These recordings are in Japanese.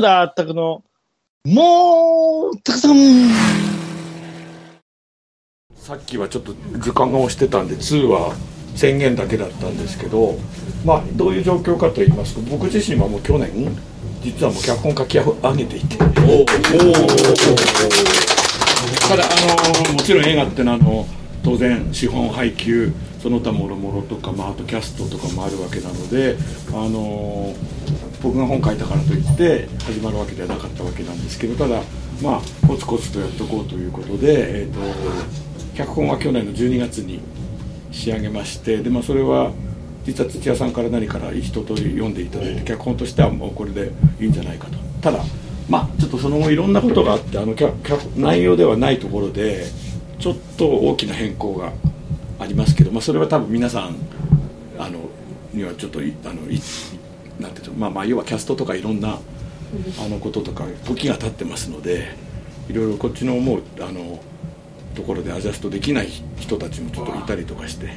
ショルダーあったくの、もう、たくさん。さっきはちょっと時間が押してたんで2は宣言だけだったんですけど、まあ、どういう状況かと言いますと僕自身はもう去年実はもう脚本書き上げていてただあのもちろん映画ってのはあの当然資本配給その他もろもろとか、まあ、あとキャストとかもあるわけなのであの僕が本書いたからといって始まるわけではなかったわけなんですけどただまあコツコツとやっておこうということで、えーと脚本は去年の12月に仕上げましてで、まあ、それは実は土屋さんから何から一通り読んでいただいて脚本としてはもうこれでいいんじゃないかと。ただまあちょっとその後いろんなことがあってあの内容ではないところでちょっと大きな変更がありますけど、まあ、それは多分皆さんあのにはちょっとあのいなんていうまあまあ要はキャストとかいろんなあのこととか時が経ってますのでいろいろこっちの思うあのところでアジャストできない人たちもちょっといたりとかして。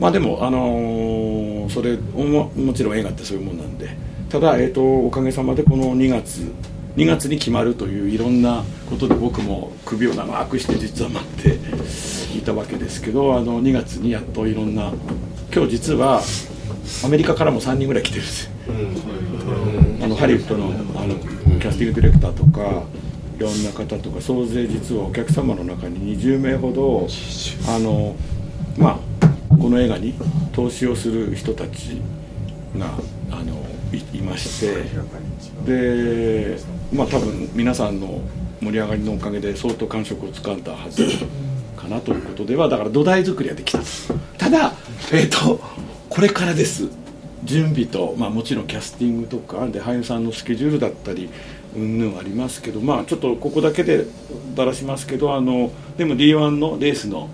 まあでもあのー、それももちろん映画ってそういうもんなんで。ただ、えーと、おかげさまでこの2月2月に決まるといういろんなことで僕も首を長くして実は待っていたわけですけどあの2月にやっといろんな今日実はアメリカからも3人ぐらい来てるんですよ、あのハリウッドのあのキャスティングディレクターとかいろんな方とか総勢実はお客様の中に20名ほどあのまあこの映画に投資をする人たちがあのいまして。でまあ多分皆さんの盛り上がりのおかげで相当感触をつかんだはずかなということではだから土台作りはできたただえっ、ー、とこれからです。準備と、まあ、もちろんキャスティングとかで俳優さんのスケジュールだったりうんぬんありますけどまあちょっとここだけでだらしますけどあのでも D1 のレースの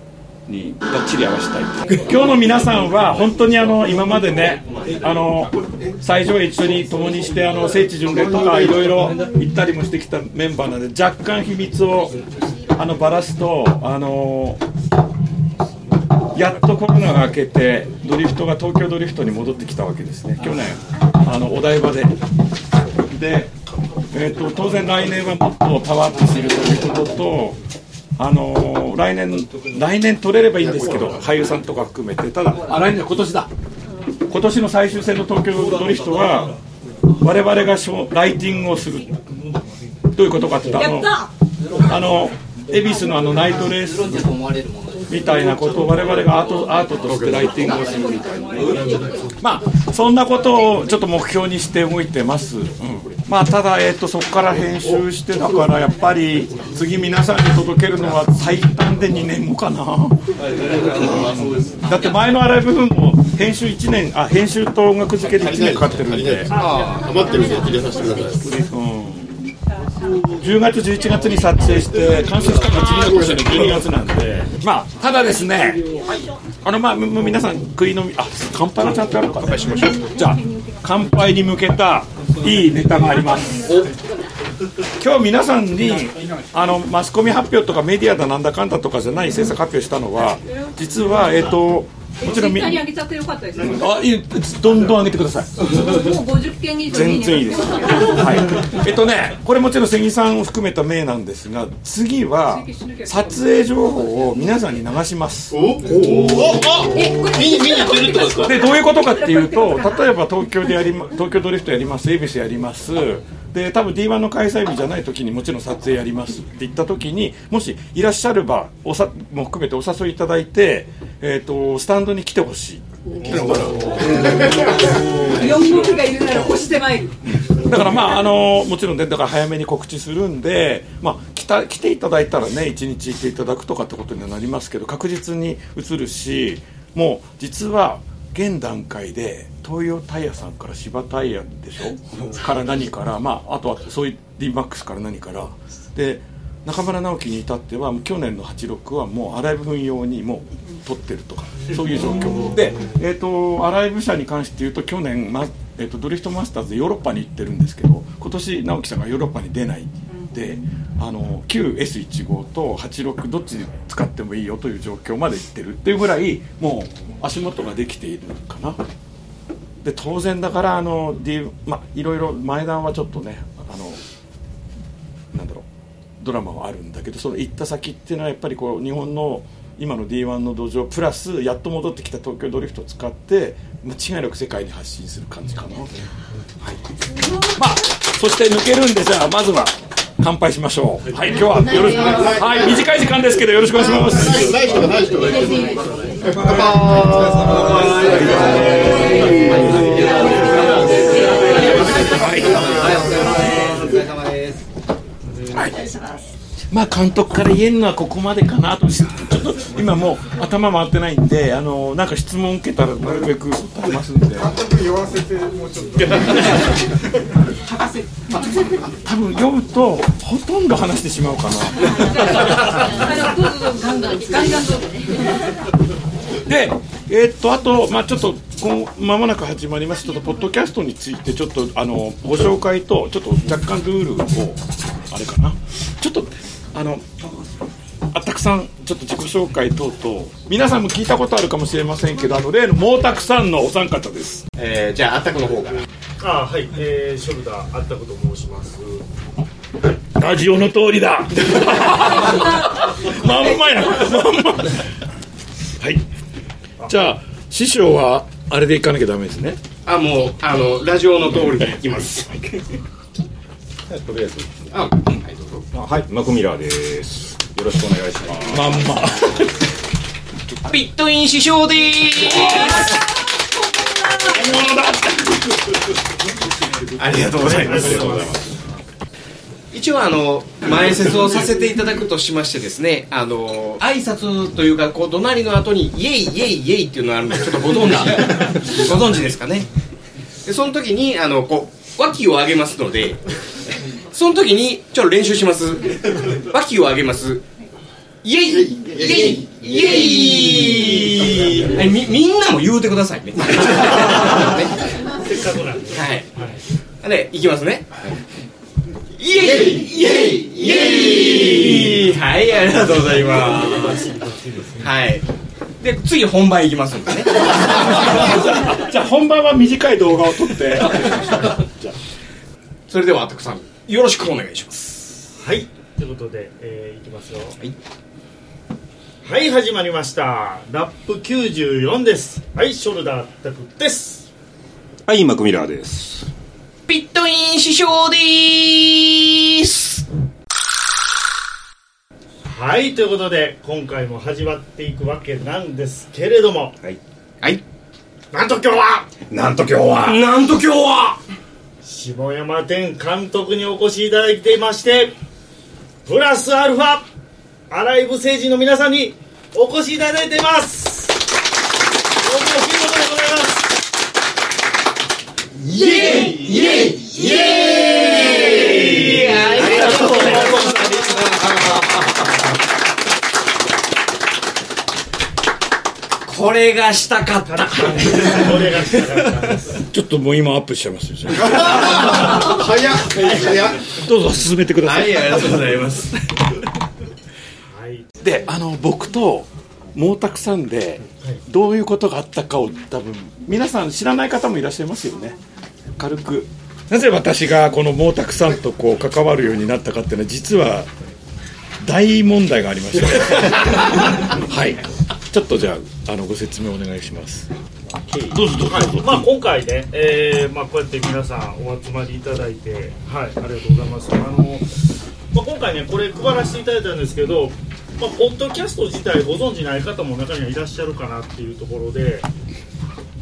にばっちり合わせたい。今日の皆さんは本当にあの今までねあの最初は一緒に共にしてあの聖地巡礼とかいろいろ行ったりもしてきたメンバーなので若干秘密をあのばらすとあのやっとコロナが明けてドリフトが東京ドリフトに戻ってきたわけですね。去年あのお台場で。でえーと、当然来年はもっとパワーアップするということと、あのー、来年来年取れればいいんですけど俳優さんとか含めて。ただあ来年今年だ。今年の最終戦の東京ドリフトは我々がショライティングをする。どういうことかっていうとあのあの恵比寿のあのナイトレースみたいなことを我々がアートアートとしてライティングをする。みたいな、まあそんなことをちょっと目標にして動いてます、うん、まあただ、えーと、そこから編集してだからやっぱり次皆さんに届けるのは最短で2年後かな、だって前の洗い部分も編集1年あ編集と音楽付けで1年かかってるんで。余ってるんで入れさせてください、う。ん10月11月に撮影して完成したのが次の年の12月なんで。まあただですねあのまあ皆さん食い飲みあ乾杯はちゃんとやろうか乾杯しましょう。じゃあ乾杯に向けたいいネタがあります。今日皆さんにあのマスコミ発表とかメディアだなんだかんだとかじゃない制作発表したのは実はえっ、ー、ともちろんみ。上げちゃってよかったです。あ、いい、どんどん上げてください。もう五十件以上。全然いいです。はい。えっとね、これもちろん関木さんを含めた名なんですが、次は撮影情報を皆さんに流します。おお。え、これ見に見に行ってるってこと？ですか。で、どういうことかっていうと、例えば東京でやりま、東京ドリフトやります、恵比寿やります。で多分 D1 の開催日じゃない時にもちろん撮影やりますって言った時にもしいらっしゃればおさも含めてお誘いいただいて、えーと、スタンドに来てほしい。4号がいるなら押してまいるだからまああのもちろんねだから早めに告知するんで、まあ、来た来ていただいたらね1日いていただくとかってことにはなりますけど確実に移るしもう実は現段階で東洋タイヤさんから芝タイヤでしょ？から何から。まああとはそういう DMAX から何から。で中村直樹に至っては去年の86はもうアライブ分用にもう取ってると。かそういう状況。で、えーと、アライブ社に関して言うと去年、まえーと、ドリフトマスターズでヨーロッパに行ってるんですけど今年直樹さんがヨーロッパに出ない。であの旧 S15 と86どっち使ってもいいよという状況までいってる。っていうぐらいもう足元ができているかな。で当然だからあの、D まあ、いろいろ前段はちょっとねあのなんだろうドラマはあるんだけどその行った先っていうのはやっぱりこう日本の今の D1 の土壌プラスやっと戻ってきた東京ドリフトを使って間違いなく世界に発信する感じかな、はい。まあ、そして抜けるんでじゃあまずは乾杯しましょう。はい。今日はよろしくはい。短い時間ですけどよろしくお願いします。ない。人がない人がいるまあ監督から言えるのはここまでかなとちょっと今もう頭回ってないんであのなんか質問受けたらなるべく答えますんで。言わせてもうちょっと。多分読むとほとんど話してしまうかな。でえーっとあとまあちょっと今まもなく始まります。ちょっとポッドキャストについてちょっとあのご紹介とちょっと若干ルールをあれかな。ちょっとあのあたくさんちょっと自己紹介等々皆さんも聞いたことあるかもしれませんけどあの例の毛沢さんのお三方です。えー、じゃああったくの方から。あはい、えー、ショルダーあったこと申します。ラジオの通りだ。まんまや。まんまはい。じゃあ師匠はあれで行かなきゃダメですね。あもうあのラジオの通りでいきます。とりあえず。あはいどうぞ。あはいマクミラーです。よろしくお願いします。まんま。ピットイン師匠でーす。ありがとうございます。一応あの前説をさせていただくとしましてですねあの挨拶というかこう怒鳴りの後にイエイイエイイエイっていうのがあるんでちょっとご存知？ご存知ですかね？でその時にあのこう脇を上げますのでその時にちょっと練習します。脇を上げます。イエイ。イエイ。イエイ。はいみみんなも言うてくださいね。ねせっかくなんではい。でいきますね。イエイ。イエイ。イエイ。はいありがとうございます。はい。で次本番いきますんでね。じゃあ本番は短い動画を撮って。それではたくさんよろしくお願いします。はい。ということで、えー、いきますよ。はい。はい始まりました。ラップ94です。はいショルダーあったくです。はいマクミラーです。ピットイン師匠でーす。はいということで今回も始まっていくわけなんですけれども。はい。なんと今日はなんと今日は。なんと今日は下山天監督にお越しいただいていましてプラスアルファアライブ星人の皆さんにお越しいただいています。どうもお見事でございます。イエイイエイイエイありがとうございますこれがしたかった。これがしたかったです。ちょっともう今アップしちゃいますよ。早っ早っ。どうぞ進めてくださ、はいいありがとうございます。はい。であの僕と毛沢さんでどういうことがあったかを多分皆さん知らない方もいらっしゃいますよね。軽く。なぜ私がこの毛沢さんとこう関わるようになったかっていうのは実は大問題がありまして。はいちょっとじゃああのご説明お願いします。どうぞどうぞどうぞ、まあ、今回ね、えーまあ、こうやって皆さんお集まりいただいて、はい、ありがとうございます。あのまあ、今回ね、これ配らせていただいたんですけど、まあ、ポッドキャスト自体ご存知ない方も中にはいらっしゃるかなっていうところで、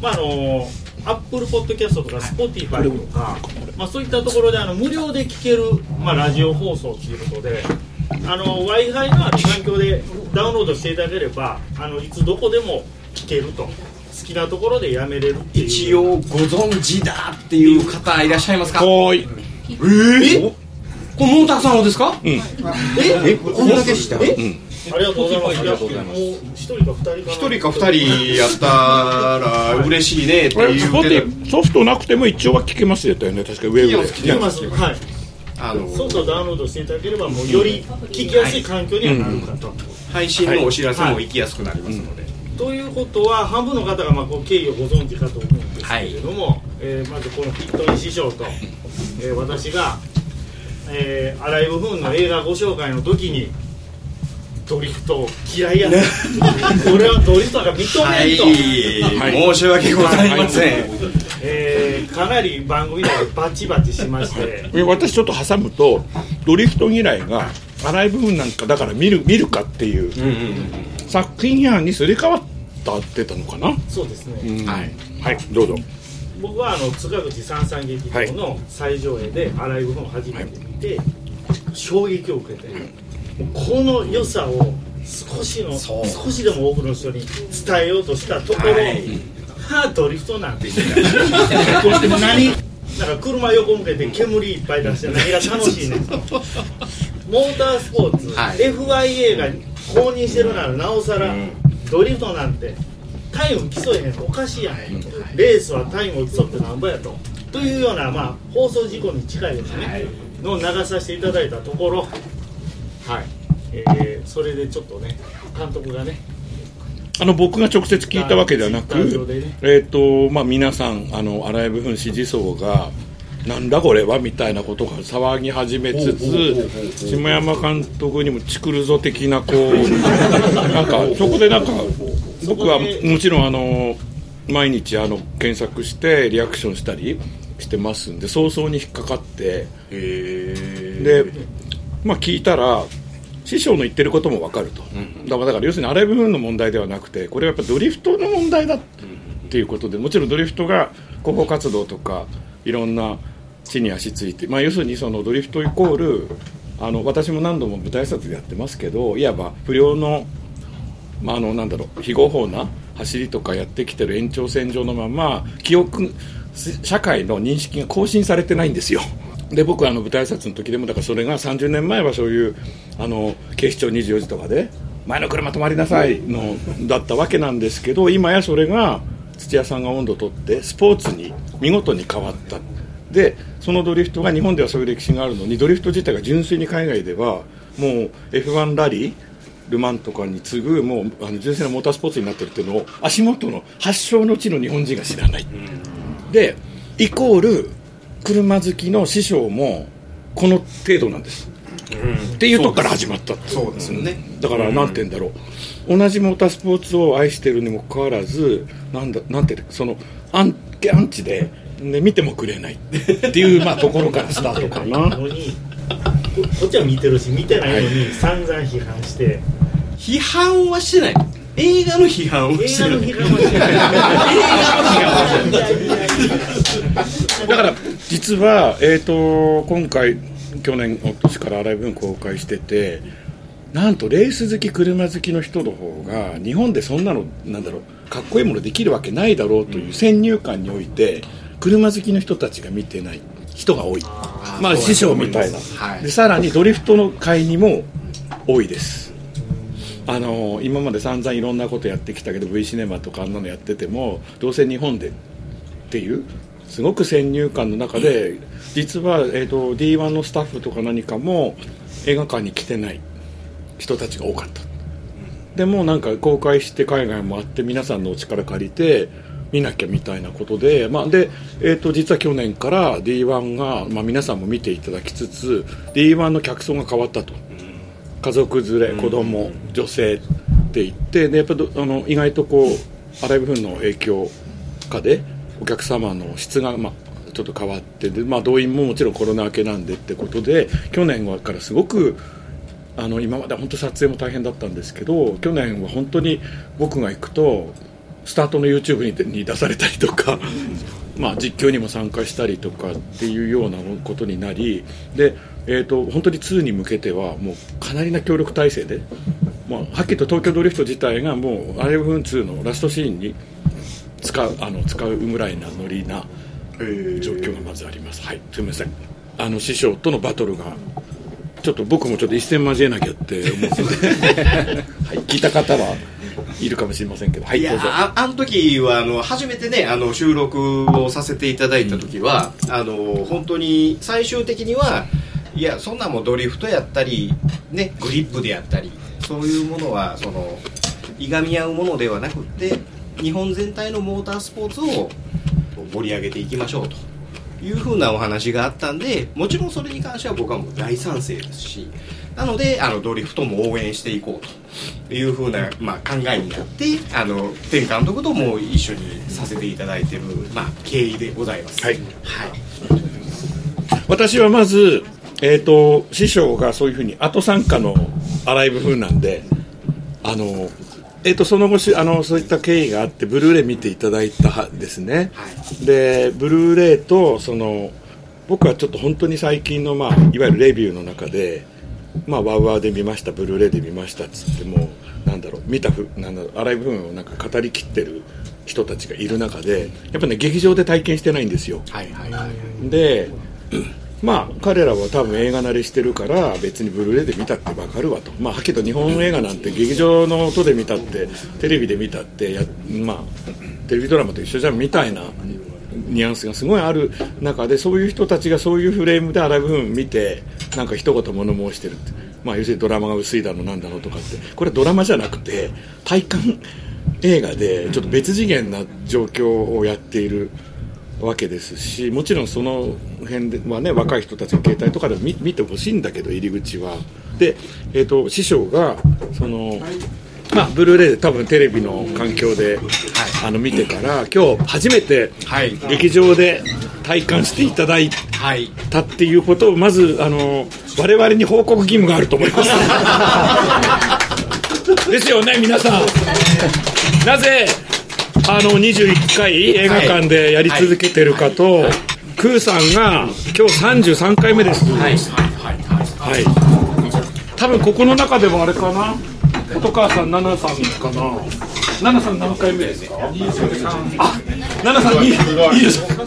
まあ、あの Apple Podcast とか、 Spotify とか、まあ、そういったところであの無料で聞ける、まあ、ラジオ放送ということで、あの w i f i のある環境でダウンロードしていただければ、あのいつどこでも聞けると。好きなところでやめれるっていう。一応ご存知だっていう方いらっしゃいますか？はーい。え？ー、これ毛沢さんをですか？うん。え？え？こんだけした？えありがとうございます。いやもう一人か二人。一人か二人やったら嬉しいねってこれスポ言ってたティソフトなくても一応は聞けますよ。ね。確かウェブで。聞けます聞けます。はい。あのソフトをダウンロードしていただければもうより聞きやすい環境にはなるかと。配信のお知らせも行きやすくなりますので、ということは半分の方がまあこう経緯をご存知かと思うんですけれども、えーまずこのピットイン師匠と、えー私が、えー、アライブ・フーンの映画ご紹介の時にドリフト嫌いやね。俺はドリフトが認めんと、はい、申し訳ございません、えーかなり番組内でバチバチしまして。え私ちょっと挟むとドリフト嫌いが荒い部分なんかだから見る見るかっていう作品批判にすり替わったってたのかな、そうですね、うん。はい。はいどうぞ。僕はあの塚口三三劇場の最上映でアライブフォンを初めて見て、衝撃を受けて、もうこの良さを少しの少しでも多くの人に伝えようとしたところ、はい。はあドリフトなんて言ってた何なんか車横向けて煙いっぱい出して何が楽しいねん。とモータースポーツ、はい。FIA が公認してるならなおさら、うん。ドリフトなんてタイム競えへんとおかしいやん、レースはタイムを競ってなんぼやと。というような、まあ、放送事故に近いですね、のを流させていただいたところはい、えーそれでちょっとね監督がねあの僕が直接聞いたわけではなく、ね。えっ、とまあ皆さんあの荒い部分支持層がなんだこれはみたいなことが騒ぎ始めつつ下山監督にもチクるぞ的なこう なんかそこでなんか僕はもちろんあの毎日あの検索してリアクションしたりしてますんで早々に引っかかって。でまあ聞いたら師匠の言ってることも分かると、だからだから要するに荒い部分の問題ではなくてこれはやっぱドリフトの問題だっていうことでもちろんドリフトが広報活動とかいろんな地に足ついて、まあ、要するにそのドリフトイコールあの私も何度も舞台挨拶でやってますけどいわば不良の,、まあ、あのなんだろう非合法な走りとかやってきてる延長線上のまま記憶社会の認識が更新されてないんですよ。で僕はあの舞台挨拶の時でもだからそれが30年前はそういうあの警視庁24時とかで前の車止まりなさいのだったわけなんですけど今やそれが土屋さんが温度を取ってスポーツに見事に変わった。でそのドリフトが日本ではそういう歴史があるのにドリフト自体が純粋に海外ではもう F1 ラリール・マンとかに次ぐもうあの純粋なモータースポーツになってるっていうのを足元の発祥の地の日本人が知らない、でイコール車好きの師匠もこの程度なんです、っていうとこから始まった。そうですよね。だからなんて言うんだろう。同じモータースポーツを愛してるにもかかわらずなんだなんてそのアンアンチで、ね、見てもくれない。っていうまあところからスタートかな。ここっちは見てるし見てないのに散々批判して。批判はしてない映画の批判を映してる。画の批判はしてないだから実は、えー、と今回去年お年から荒井分公開しててなんとレース好き車好きの人の方が日本でそんなのなんだろうかっこいいものできるわけないだろうという先入観において車好きの人たちが見てない人が多い。まあ師匠みたいな、はい。でさらにドリフトの会にも多いですあの今まで散々いろんなことやってきたけど V シネマとかあんなのやっててもどうせ日本でっていうすごく先入観の中で実は、えー、と D1 のスタッフとか何かも映画館に来てない人たちが多かった。でもなんか公開して海外もあって皆さんのお力借りて見なきゃみたいなことで,、まあでえー、と実は去年から D1 が、まあ、皆さんも見ていただきつつ D1 の客層が変わったと。家族連れ子供女性って言ってでやっぱどあの意外とこうアライブフンの影響下でお客様の質が、まあ、ちょっと変わってで、まあ、動員ももちろんコロナ明けなんでってことで去年はからすごくあの今までは本当撮影も大変だったんですけど去年は本当に僕が行くとスタートの YouTube にに出されたりとか、まあ、実況にも参加したりとかっていうようなことになりで、えー、と本当に2に向けてはもうかなりな協力体制で、まあ、はっきりと東京ドリフト自体がもう RF2 のラストシーンに使うあの使うぐらいなノリな状況がまずあります。はい、すみません。あの師匠とのバトルがちょっと僕もちょっと一戦交えなきゃって思って、はい、聞いた方はいるかもしれませんけど、はいいやああの時はあの初めてねあの収録をさせていただいた時は、あの本当に最終的にはいやそんなんもうドリフトやったりねグリップでやったりそういうものはそのいがみ合うものではなくって日本全体のモータースポーツを盛り上げていきましょうと。いうふうなお話があったんでもちろんそれに関しては僕はもう大賛成ですしなのであのドリフトも応援していこうと。いうふうな、まあ、考えになってあの天監督とも一緒にさせていただいてる、まあ、経緯でございます。はい。はい。私はまず、えー、と師匠がそういうふうに後参加のアライブ風なんであの、えー、とその後しあのそういった経緯があってブルーレイ見ていただいたんですね、でブルーレイとその僕はちょっと本当に最近の、まあ、いわゆるレビューの中で、まあ、ワウワウで見ましたブルーレイで見ましたっつってもなんだろう見たふなんだろうアライブ分をなんか語りきってる人たちがいる中でやっぱね劇場で体験してないんですよ。はいはいはい。でまあ彼らは多分映画慣れしてるから別にブルーレイで見たって分かるわと。まあはけど日本映画なんて劇場の音で見たってテレビで見たってやまあテレビドラマと一緒じゃんみたいなニュアンスがすごいある中でそういう人たちがそういうフレームでアラブーン見てなんか一言物申してるって。まあ要するにドラマが薄いだのなんだのとかって。これはドラマじゃなくて体感映画でちょっと別次元な状況をやっているわけですしもちろんその辺ではね若い人たちの携帯とかでも見見てほしいんだけど入り口は。で、えー、と師匠がそのまあブルーレイで多分テレビの環境で、あの見てから今日初めてはい。劇場で体感していただいはい。たっていうことをまずあの我々に報告義務があると思います。ですよね皆さん。なぜあの21回映画館でやり続けてるかと、クーさんが今日33回目です。はい。はい。はい。はい。多分ここの中でもあれかな音川さん奈々さんかな？奈々さん何回目ですか？あ奈々さん23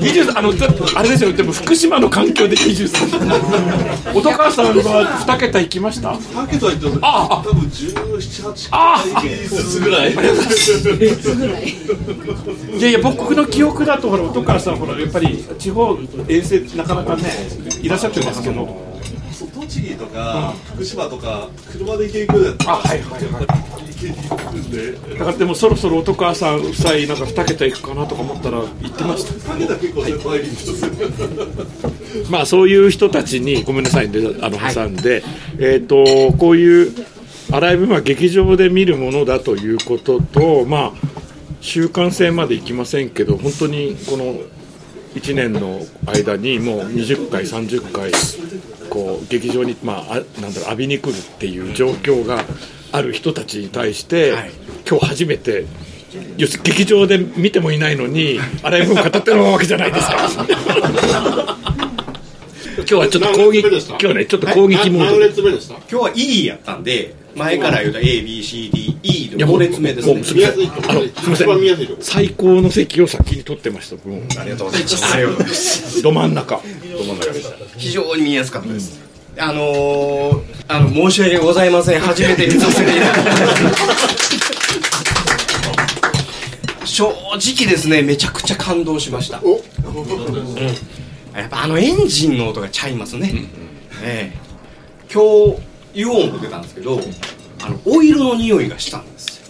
23あのだあれですよでも福島の環境で23音川さんは2桁いきました？2桁いったらああ。多分17、8あずつぐらいいやいや僕の記憶だとほら音川さんほらやっぱり地方遠征なかなかねいらっしゃってますけど栃木とか福島とか車で行け行くだった。らあはいはいはい。行けに行くんで。だからでもそろそろ音川さん夫妻なんか2桁いくかなとか思ったら言ってました。2桁結構絶対いいんですまあそういう人たちにごめんなさいねあの挟んで、えっ、とこういうアライブは劇場で見るものだということとまあ習慣性までいきませんけど本当にこの1年の間にもう20回30回こう劇場にまああなんだろう浴びに来るっていう状況がある人たちに対して、はい。今日初めて要するに劇場で見てもいないのにアライブを語ってるわけじゃないですか。今日はちょっと攻撃、今日ね、ちょっと攻撃モード。で。列目でした？今日は E やったんで前から言うと ABCDE のもう5列目ですね。もうすみません。あの、すみませ一番見やすいとん。こ。最高の席を先に取ってました。もうありがとうございます。ありがとうございますど真ん中。非常に見やすかったです、あのー、あの申し訳ございません。初めて見させていただきました。正直ですねめちゃくちゃ感動しました。やっぱあのエンジンの音がちゃいますね、ええ。今日言おう思ってたんですけどあのオイルの匂いがしたんですよ。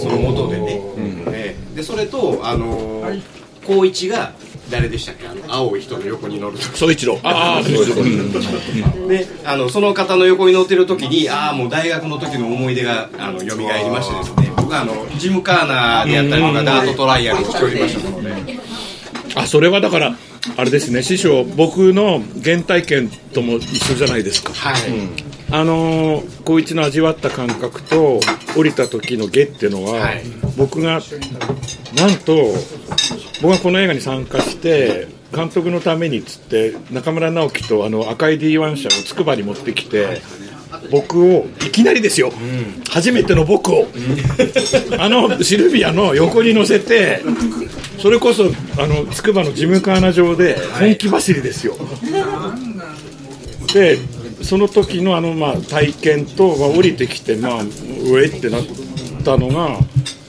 その音でね、ええ。でそれとあのー光一が誰でしたっけ？あの青い人の横に乗る時。総一郎。ああ、総一郎。う。んであのその方の横に乗ってる時にああもう大学の時の思い出があの蘇りましてですね。僕はあのジム・カーナーでやったりとかダートトライアルをしておりましたのであ、それはだから、あれですね、師匠、僕の原体験とも一緒じゃないですか。はい、あのー、光一の味わった感覚と降りた時のゲっていうのは、はい。僕がなんと僕がこの映画に参加して監督のためにっつって中村直樹とあの赤い D1 車をつくばに持ってきて僕をいきなりですよ、初めての僕を、あのシルビアの横に乗せてそれこそあのつくばのジムカーナ上で本気走りですよ、でその時のあのまあ体験と、まあ、降りてきて、まあ、うえってなったのが、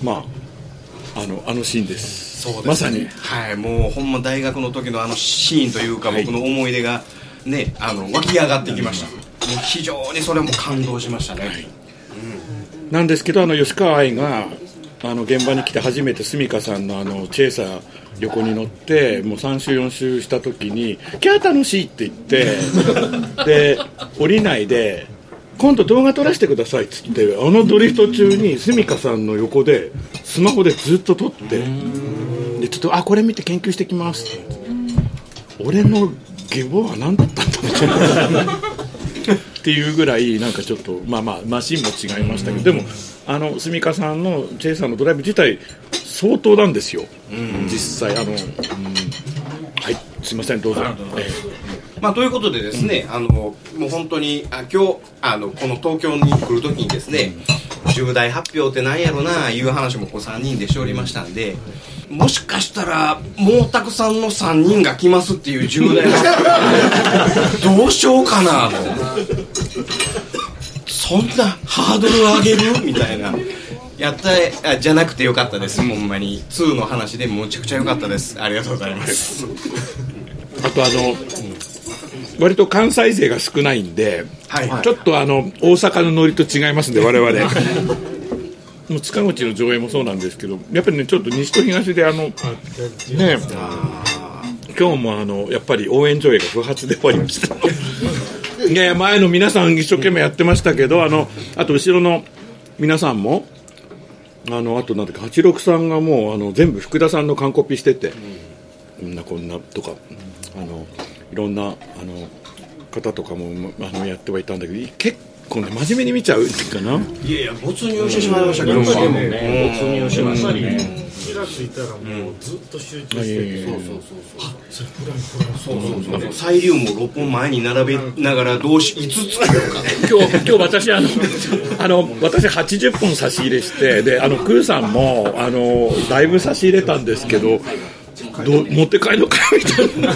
まあ、あのあのシーンです。そうですまさに。はい。もうほんま大学の時のあのシーンというか僕の思い出がねあの湧き上がってきました、もう非常にそれも感動しましたね、うんなんですけどあの吉川愛があの現場に来て初めて住香さんのあのチェイサー横に乗ってもう3週4週した時に「キャー楽しい!」って言って で降りないで「今度動画撮らせてください」っつってあのドリフト中に住香さんの横でスマホでずっと撮ってでちょっと「あこれ見て研究してきます」って俺の下ボは何だったんだみたいなっていうぐらいなんかちょっとまあまあマシンも違いましたけどでもあの住香さんのチェイサーのドライブ自体相当なんですよ、実際あの、うん。はいすいませんどうぞ、えまあ、ということでですね、あのもう本当にあ今日あのこの東京に来るときにですね、重大発表ってなんやろないう話もこう3人でしておりましたんでもしかしたらもうたくさんの3人が来ますっていう重大発表。どうしようかなとそんなハードル上げる？みたいな。やったあじゃなくてよかったです。ほんまに。2の話でむちゃくちゃよかったです。ありがとうございます。あとあの、割と関西勢が少ないんで、はい。ちょっとあの大阪のノリと違いますんで我々。もう塚口の上映もそうなんですけどやっぱりねちょっと西と東であのね。今日もあのやっぱり応援上映が不発で終わりましたいやいや前の皆さん一生懸命やってましたけどあのあと後ろの皆さんもあのあとなんだっけ86さんがもうあの全部福田さんの完コピしてて、こんなこんなとかあのいろんなあの方とかもまあのやってはいたんだけど結構ね真面目に見ちゃうかな。いやいや没入してしまいましたけどね没入しましたね気がついたらもうずっと集中してて、そうそうそうそう。あのサイリウムを6本前に並べながらどうし5つ作ろうか。今日今日私あのあの私80本差し入れしてであのクーさんもあのだいぶ差し入れたんですけどどう持って帰るのかみたいな。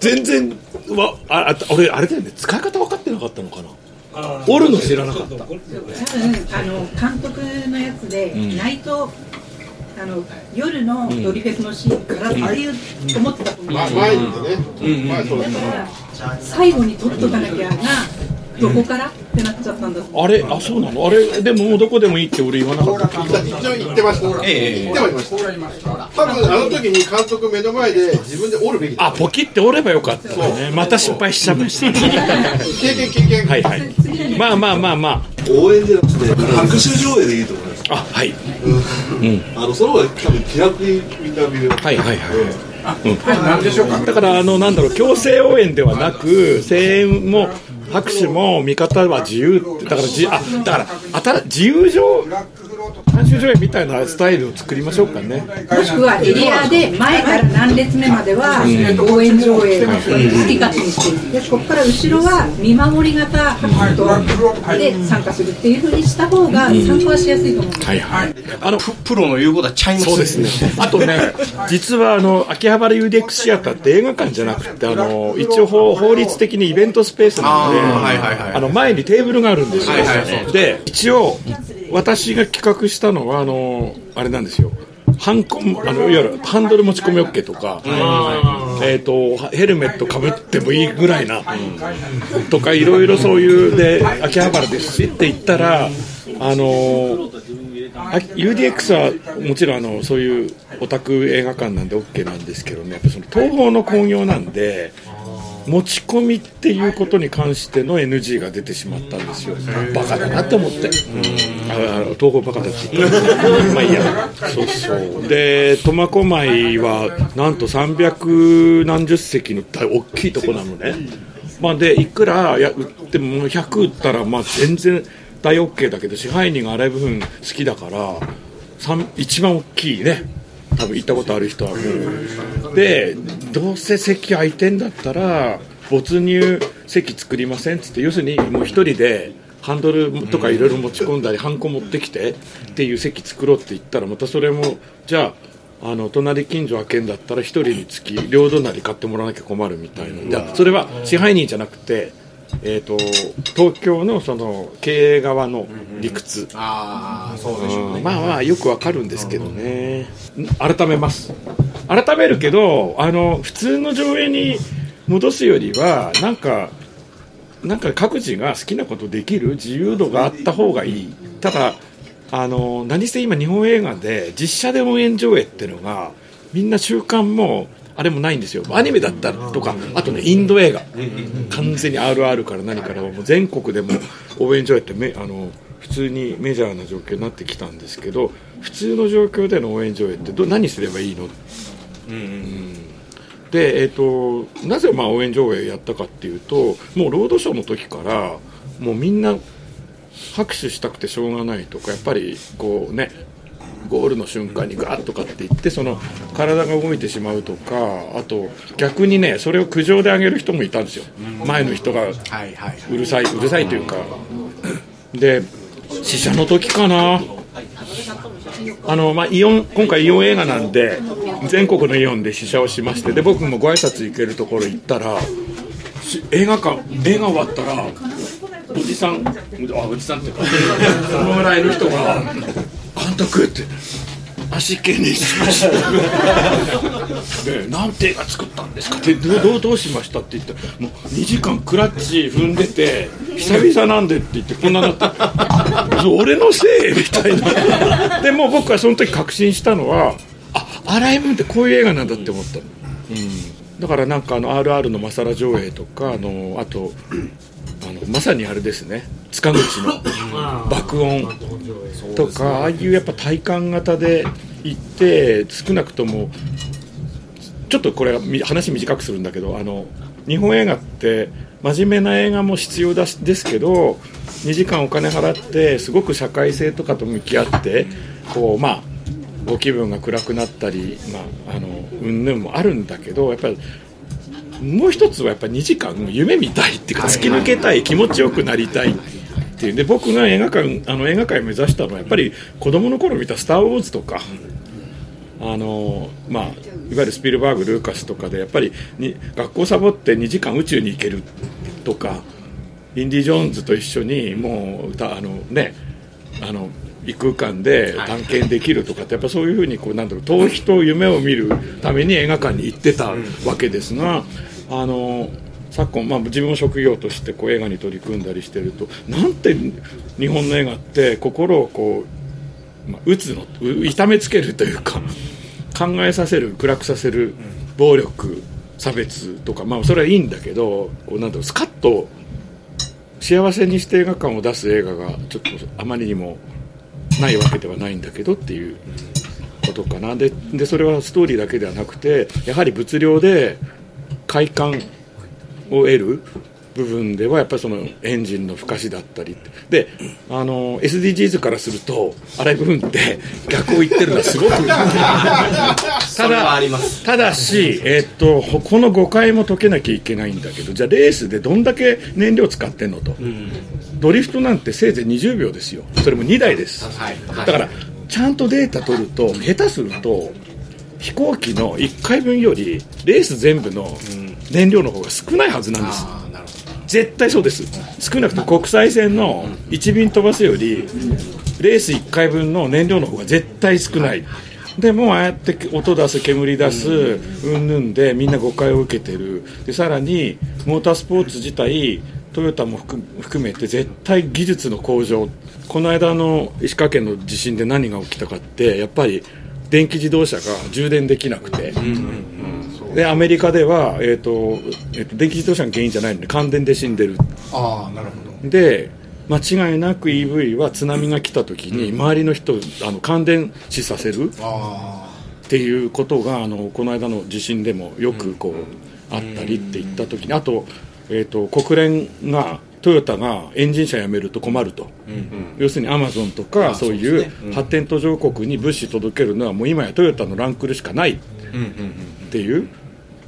全然わああ俺あれだよね。使い方分かってなかったのかな。折るの知らなかった。多分あの監督のやつで、ナイトあの夜のドリフェスのシーンからっていう思ってたと思う、だ前にね、前そうですから最後に撮っとかなきゃな、どこからってなっちゃったんだ。あれ？あそうなの？あれ？でもどこでもいいって俺言わなかった。一応言ってました。ええ言ってはいました。多分あの時に監督目の前で自分で折るべきだ。あポキって折ればよかったね。また失敗しちゃいました経験経験。はいはい。まあまあまあま応援じゃなくて拍手上映でいいと思います。ああはい。あのその方が多分気楽にみんな見れるはいはいはい。だからあのなんだろう強制応援ではなく声援も拍手も見方は自由ってだからじあだから自由上監修上映みたいなスタイルを作りましょうかね。もしくはエリアで前から何列目までは応援上映好き勝手にしてでここから後ろは見守り型で参加するっていうふうにした方が参加はしやすいと思う。んですはいはい。あのププロの言うことはちゃいますそうですね。あとね、実はあの秋葉原 UDX シアターって映画館じゃなくて、あの一応法法律的にイベントスペースなので、あーはいはいはい。あの前にテーブルがあるんですよ。はいはい。で、一応私が企画したのはあのあれなんですよ。ハンコあのいわゆるハンドル持ち込み OK とか、えー、とヘルメットかぶってもいいぐらいな、とかいろいろそういうで秋葉原ですしって言ったらあのあ UDX はもちろんあのそういうオタク映画館なんで OK なんですけどねやっぱその東宝の興行なんで持ち込みっていうことに関しての NG が出てしまったんですよ。バカだなって思って。ああ東宝バカだって言ったまあいいや。そうそう。で苫小牧はなんと300何十席の大大きいとこなのね。まあ、でいくらや売っても100売ったらまあ全然大 OK だけど支配人が荒い部分好きだから三一番大きいね多分行ったことある人はもう。でどうせ席空いてんだったら没入席作りませんっつって要するにもう一人でハンドルとかいろいろ持ち込んだりハンコ持ってきてっていう席作ろうって言ったらまたそれもじゃああの隣近所開けんだったら一人につき両隣買ってもらわなきゃ困るみたいな、それは支配人じゃなくて、えー、と東京のその経営側の理屈、ああそうでしょううん。まあまあよくわかるんですけどね。ん。改めます。改めるけどあの普通の上映に戻すよりはなんかなんか各自が好きなことできる自由度があった方がいい。ただあの何せ今日本映画で実写で応援上映っていうのがみんな習慣もあれもないんですよ。アニメだったらとかあとねインド映画。完全に RR から何からもう全国でも応援上映ってめあの普通にメジャーな状況になってきたんですけど普通の状況での応援上映ってど何すればいいの、うん。で、えー、となぜまあ応援上映やったかっていうともうロードショーの時からもうみんな拍手したくてしょうがないとかやっぱりこうねゴールの瞬間にガーッとかって言ってその体が動いてしまうとかあと逆にねそれを苦情であげる人もいたんですよ。前の人がうるさいうるさいというか。で試写の時かな。あの、まあ、イオン今回イオン映画なんで全国のイオンで試写をしましてで僕もご挨拶行けるところ行ったらし映画館映画終わったらおじさんあおじさんっていうかそのぐらいの人が「監督」って「足毛にしました」で「なんて映画作ったんですか?」ってどうどうしました?」って言ってもう2時間クラッチ踏んでて「久々なんで」って言ってこんななって「俺のせい」みたいな。でも僕はその時確信したのはあアライブンってこういう映画なんだって思ったの、うん、だからなんかあの RR のマサラ上映とかあのあとあのまさにあれですね。塚口の爆音とかああいうやっぱ体感型で行って少なくともちょっとこれ話短くするんだけどあの日本映画って真面目な映画も必要だしですけど2時間お金払ってすごく社会性とかと向き合ってこうまあご気分が暗くなったりまああの云々もあるんだけどやっぱりもう一つはやっぱ2時間夢見たいっていうか突き抜けたい気持ちよくなりたいっていう。で僕が映画館あの映画界を目指したのはやっぱり子供の頃見た「スター・ウォーズ」とか、あのまあ、いわゆるスピルバーグルーカスとかでやっぱりに学校サボって2時間宇宙に行けるとかインディ・ジョーンズと一緒にもう歌あのねあの異空間で探検できるとかってやっぱそういうふうにこうなんだろう逃避と夢を見るために映画館に行ってたわけですが、あの昨今、まあ、自分も職業としてこう映画に取り組んだりしてるとなんて日本の映画って心をこう、まあ、打つの痛めつけるというか考えさせる暗くさせる暴力差別とか、まあ、それはいいんだけどなんだろうスカッと幸せにして映画館を出す映画がちょっとあまりにもないわけではないんだけどっていうことかな。ででそれはストーリーだけではなくてやはり物量で快感を得る部分ではやっぱりそのエンジンの不可視だったりであの SDGs からすると荒い部分って 逆を言ってるのはすごく。ただただし、えっとこの誤解も解けなきゃいけないんだけどじゃあレースでどんだけ燃料使ってんのと、ドリフトなんてせいぜい20秒ですよ。それも2台です、だからちゃんとデータ取ると下手すると飛行機の1回分よりレース全部の燃料の方が少ないはずなんです、絶対そうです。少なくとも国際線の1便飛ばすよりレース1回分の燃料の方が絶対少ない。でもああやって音出す煙出すうん。ぬんでみんな誤解を受けてる。でさらにモータースポーツ自体トヨタも含含めて絶対技術の向上。この間の石川県の地震で何が起きたかってやっぱり電気自動車が充電できなくて、でアメリカでは、えーとえーと電気自動車が原因じゃないので感電で死んでる。ああなるほど。で間違いなく EV は津波が来た時に周りの人をあの感電死させるあっていうことがあのこの間の地震でもよくこう、あったりって言った時にあと,、えー、と国連がトヨタがエンジン車やめると困ると、要するにアマゾンとかそういう発展途上国に物資届けるのはもう今やトヨタのランクルしかないっていう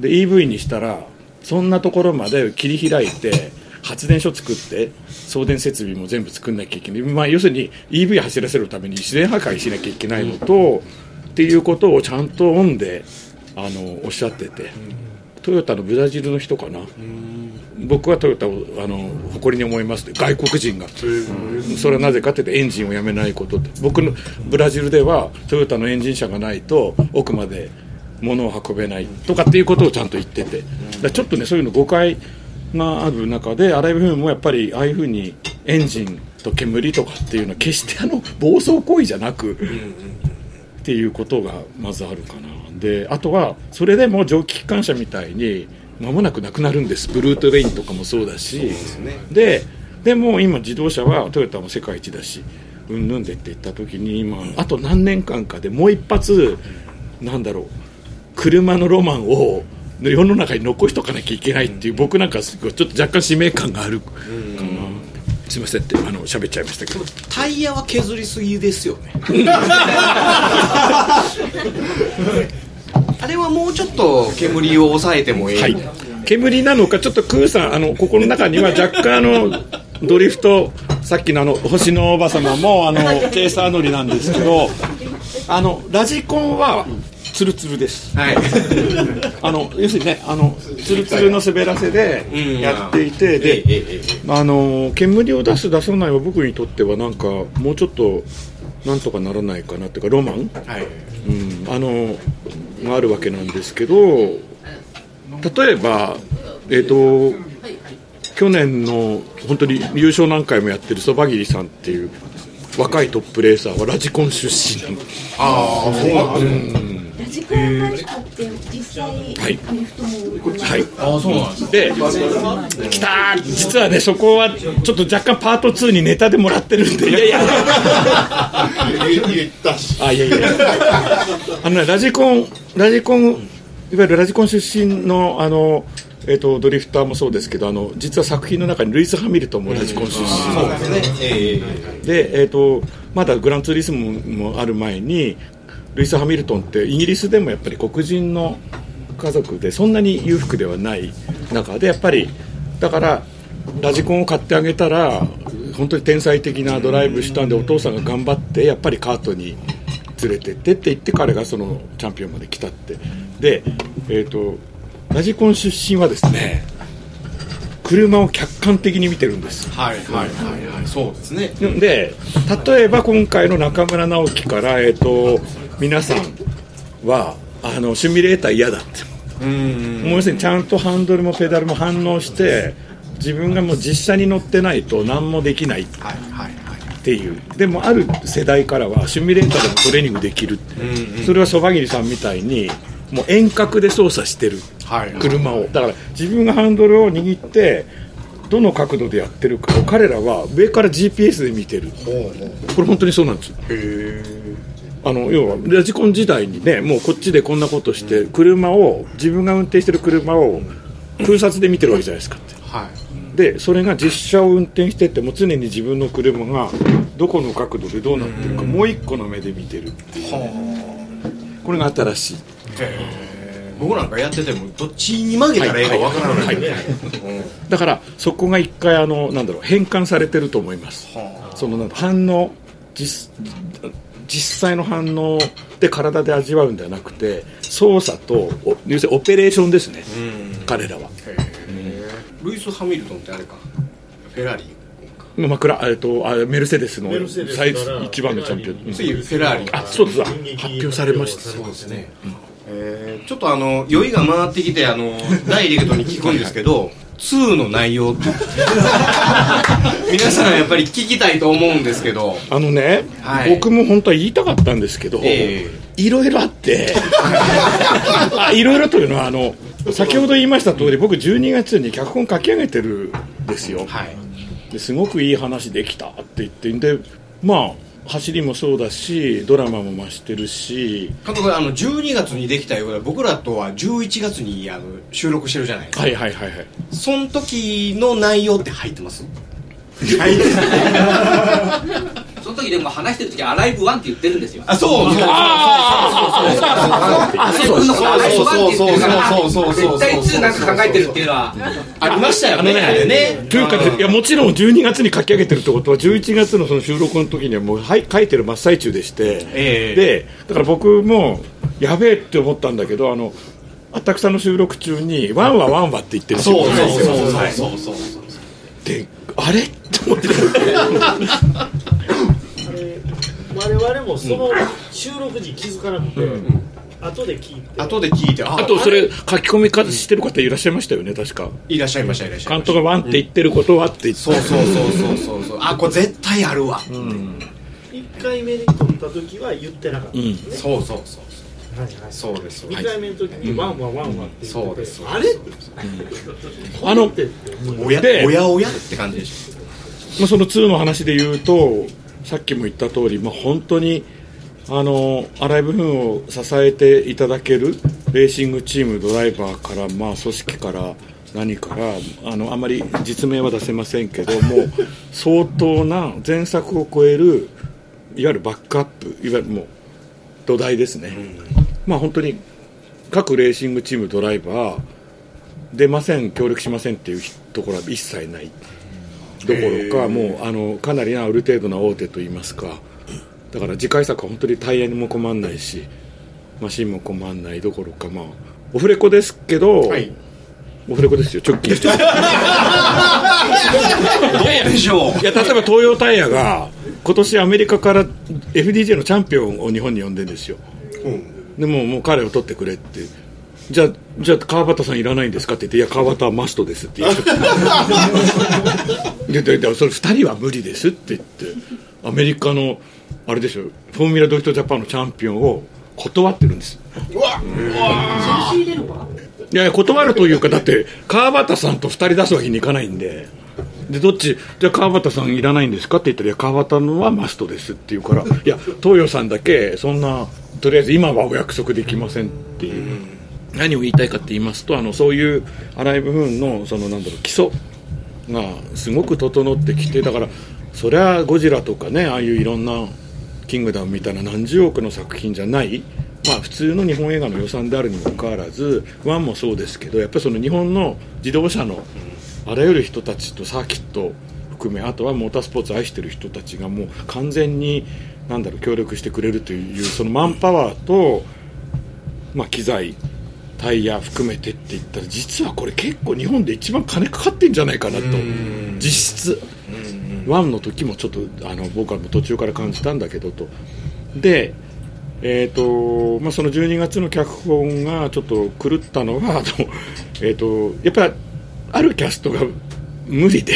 で EV にしたらそんなところまで切り開いて発電所作って送電設備も全部作んなきゃいけない、まあ、要するに EV 走らせるために自然破壊しなきゃいけないのと、っていうことをちゃんとオンであのおっしゃってて、トヨタのブラジルの人かな、僕はトヨタをあの誇りに思います。って外国人が、それはなぜかというとエンジンをやめないことって僕のブラジルではトヨタのエンジン車がないと奥まで物を運べないとかっていうことをちゃんと言ってて。だちょっとねそういうの誤解がある中でアライブフィルムもやっぱりああいうふうにエンジンと煙とかっていうのは決してあの暴走行為じゃなく、っていうことがまずあるかな。であとはそれでも蒸気機関車みたいに間もなくなくなるんです。ブルートレインとかもそうだし。ででも今自動車はトヨタも世界一だしうんぬんでって言った時に今あと何年間かでもう一発なんだろう車のロマンを世の中に残しとかなきゃいけないっていう僕なんかすごいちょっと若干使命感があるかな。すいませんってあの喋っちゃいましたけど。タイヤは削りすぎですよね。あれはもうちょっと煙を抑えてもいい、はい、煙なのかちょっとクーさんあのここの中には若干あの ドリフトさっきのあの星のおば様もあのチェイサー乗りなんですけどあのラジコンはツルツルです、はい。あの要するにねあのツルツルの滑らせでやっていて、で、あの煙を出す出さないは僕にとってはなんかもうちょっとなんとかならないかなっていうかロマン、はい。うん、あのがあるわけなんですけど例えばえっ、と去年の本当に優勝何回もやってるそばぎりさんっていう若いトップレーサーはラジコン出身。ああそうなんですねラジコンラジコって実際はい。アメフトもはい。あそうなんですで来た実はねそこはちょっと若干パート2にネタでもらってるんでい。やい。や言ったしあい。やい。やあのねラジコンラジコンい。わゆるラジコン出身のあのえっとドリフターもそうですけどあの実は作品の中にルイス・ハミルトンもラジコン出身でええで、えー、とまだグランツーリスモもある前にルイス・ハミルトンってイギリスでもやっぱり黒人の家族でそんなに裕福ではない中でやっぱりだからラジコンを買ってあげたら本当に天才的なドライブしたんでお父さんが頑張ってやっぱりカートに連れてってって言って彼がそのチャンピオンまで来たって。で、えー、とラジコン出身はですね車を客観的に見てるんです。はいはいはいはい。そうですね。で例えば今回の中村直樹から、えー、と皆さんはあのシミュレーター嫌だって。うん。もう要するにちゃんとハンドルもペダルも反応して自分がもう実車に乗ってないと何もできないっはいはいはいてい。うでもある世代からはシミュレーターでもトレーニングできるそれはそばぎりさんみたいにもう遠隔で操作してる。はい車を。だから自分がハンドルを握ってどの角度でやってるかを彼らは上から GPS で見てる。これ本当にそうなんですよあの要はラジコン時代にねもうこっちでこんなことして車を自分が運転してる車を空撮で見てるわけじゃないですか。ってはい。でそれが実車を運転してても常に自分の車がどこの角度でどうなってるかもう一個の目で見てるっていう。これが新しい。僕なんかやっててもどっちに曲げたらええかわからないだからそこが一回あのなんだろう変換されてると思います。その反応実実際の反応で体で味わうんではなくて操作とお要するにオペレーションですね。彼らは。ルイス・ハミルトンってあれか。フェラーリ。まあクラえっとあメルセデスの最一番のチャンピオン。うん次フェラーリ。あそうです発表されました。そうですね、えー。ちょっとあの酔いが回ってきてあのダイレクトに聞くんですけど2の内容。っ て皆さんやっぱり聞きたいと思うんですけど。あのね、はい。僕も本当は言いたかったんですけど、えいろいろあって。あいろいろというのはあの先ほど言いました通り僕12月に脚本書き上げてるんですよ、はい。ですごくいい話できたって言ってんでまあ走りもそうだしドラマも増してるし。監督あの12月にできたようで僕らとは11月にあの収録してるじゃないですか。はいはいはいはい。その時の内容って入ってます？そ の時でも話してる時アライブワンって言ってるんですよ。あそう。そうアライブワンのことアライブワンって言ってるからそうそうそうそうそう絶対2なんか考えてるっていうのは。ありましたよね。あれね。というかねいやもちろん12月に書き上げてるってことは11月のその収録の時にはもうはい書いてる真っ最中でして、ええ。でだから僕もやべえって思ったんだけどあのあったくさんの収録中に「ワンはワンは」って言ってるそうそうそうそうそう。そうそうであれ？って思って 我々もその収録時気づかなくて、後で聞いて。後で聞いてああとそれ書き込み方してる方いらっしゃいましたよね確か。いらっしゃいましたいらっしゃいました。監督がワンって言ってることはって言って。そうそうそうそうそう。そうあこれ絶対あるわ、1回目に撮った時は言ってなかったんですね、そうそうそうはいはい。そうです2回目の時にワンワンワンワンって言ってて、そうです。あれ？あのっておやでおやおやって感じでしまあ、その2の話で言うとさっきも言った通り、まあ、本当にあの荒い部分を支えていただけるレーシングチームドライバーから、まあ、組織から何からあのあまり実名は出せませんけども相当な前作を超えるいわゆるバックアップいわゆるもう土台ですね、まあ本当に各レーシングチームドライバー出ません協力しませんっていうところは一切ないどころかもうあのかなりなある程度な大手といいますか。だから次回作は本当にタイヤにも困んないしマシンも困んないどころかまあオフレコですけど、はい。オフレコですよ直近。し てどうでしょう。いや例えば東洋タイヤが今年アメリカから FDJ のチャンピオンを日本に呼んでるんですよ。でももう彼を取ってくれってじゃあじゃあ川端さんいらないんですかって言って「いや川端はマストです」って言ってでででそれ2人は無理ですって言ってアメリカのあれでしょフォーミュラドリフトジャパンのチャンピオンを断ってるんです。仕入れるわいやいや断るというかだって川端さんと2人出すわけにいかないんで。でどっちじゃあ川端さんいらないんですかって言ったらいや川端のはマストですって言うからいや東洋さんだけそんなとりあえず今はお約束できませんっていう、何を言いたいかって言いますとあのそういう荒い部分のそのなんだろう基礎がすごく整ってきてだからそりゃゴジラとかねああいういろんなキングダムみたいな何十億の作品じゃないまあ普通の日本映画の予算であるにもかかわらずワンもそうですけどやっぱりその日本の自動車のあらゆる人たちとサーキット含めあとはモータースポーツを愛してる人たちがもう完全になんだろう協力してくれるというそのマンパワーと、まあ、機材タイヤ含めてって言ったら実はこれ結構日本で一番金かかってんじゃないかなと。実質。ワンの時もちょっとあの僕は途中から感じたんだけどと。でえーとまあ、その12月の脚本がちょっと狂ったのは あの、えー、とやっぱりあるキャストが無理で、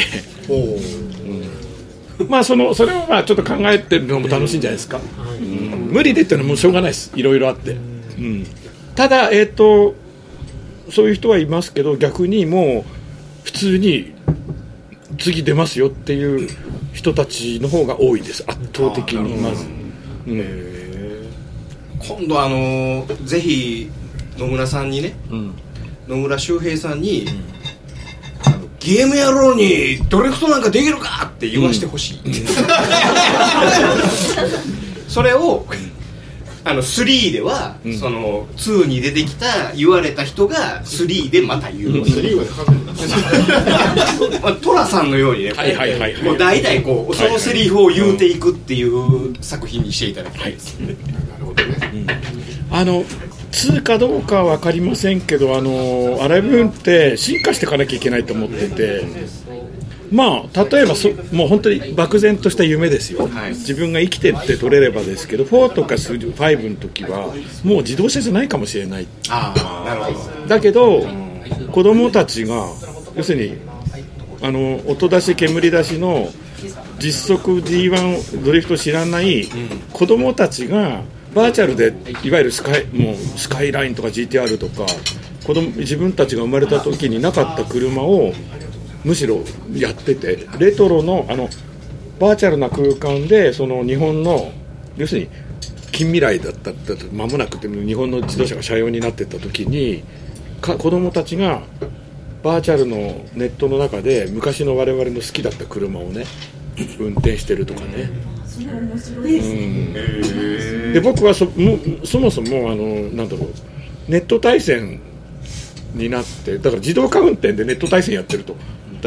う。ん。まあそのそれをまあちょっと考えてるのも楽しいんじゃないですか、うん。無理でっていうのはもうしょうがないです。いろいろあって、うん、ただ、えー、とそういう人はいますけど逆にもう普通に次出ますよっていう人たちの方が多いです。圧倒的にまず。うん今度あのーぜひ野村さんにねうん。野村周平さんに、あのゲーム野郎にドリフトなんかできるかって言わしてほしい、それをあの3では、ん。その2に出てきた言われた人が3でまた言う、3までかかってるんだまあ、トラさんのようにね、はいはいはいはい。もう代々こうそのセリフを言うていくっていう作品にしていただきたいです、なるほどね。あの2かどうかは分かりませんけどあのアライブンって進化していかなきゃいけないと思っててまあ例えばそもう本当に漠然とした夢ですよ、はい。自分が生きてって取れればですけど4とか5の時はもう自動車じゃないかもしれない。ああなるほど。だけど子供たちが要するにあの音出し煙出しの実測 G1 ドリフト知らない子供たちがバーチャルでいわゆるスカイもうスカイラインとか GTR とか子供自分たちが生まれた時になかった車をむしろやっててレトロのあのバーチャルな空間でその日本の要するに近未来だった間もなくて日本の自動車が車用になってった時にか子供たちがバーチャルのネットの中で昔の我々の好きだった車をね運転してるとかね。それ面白いで。僕はそもそもそもあのなんだろうネット対戦になってだから自動化運転でネット対戦やってると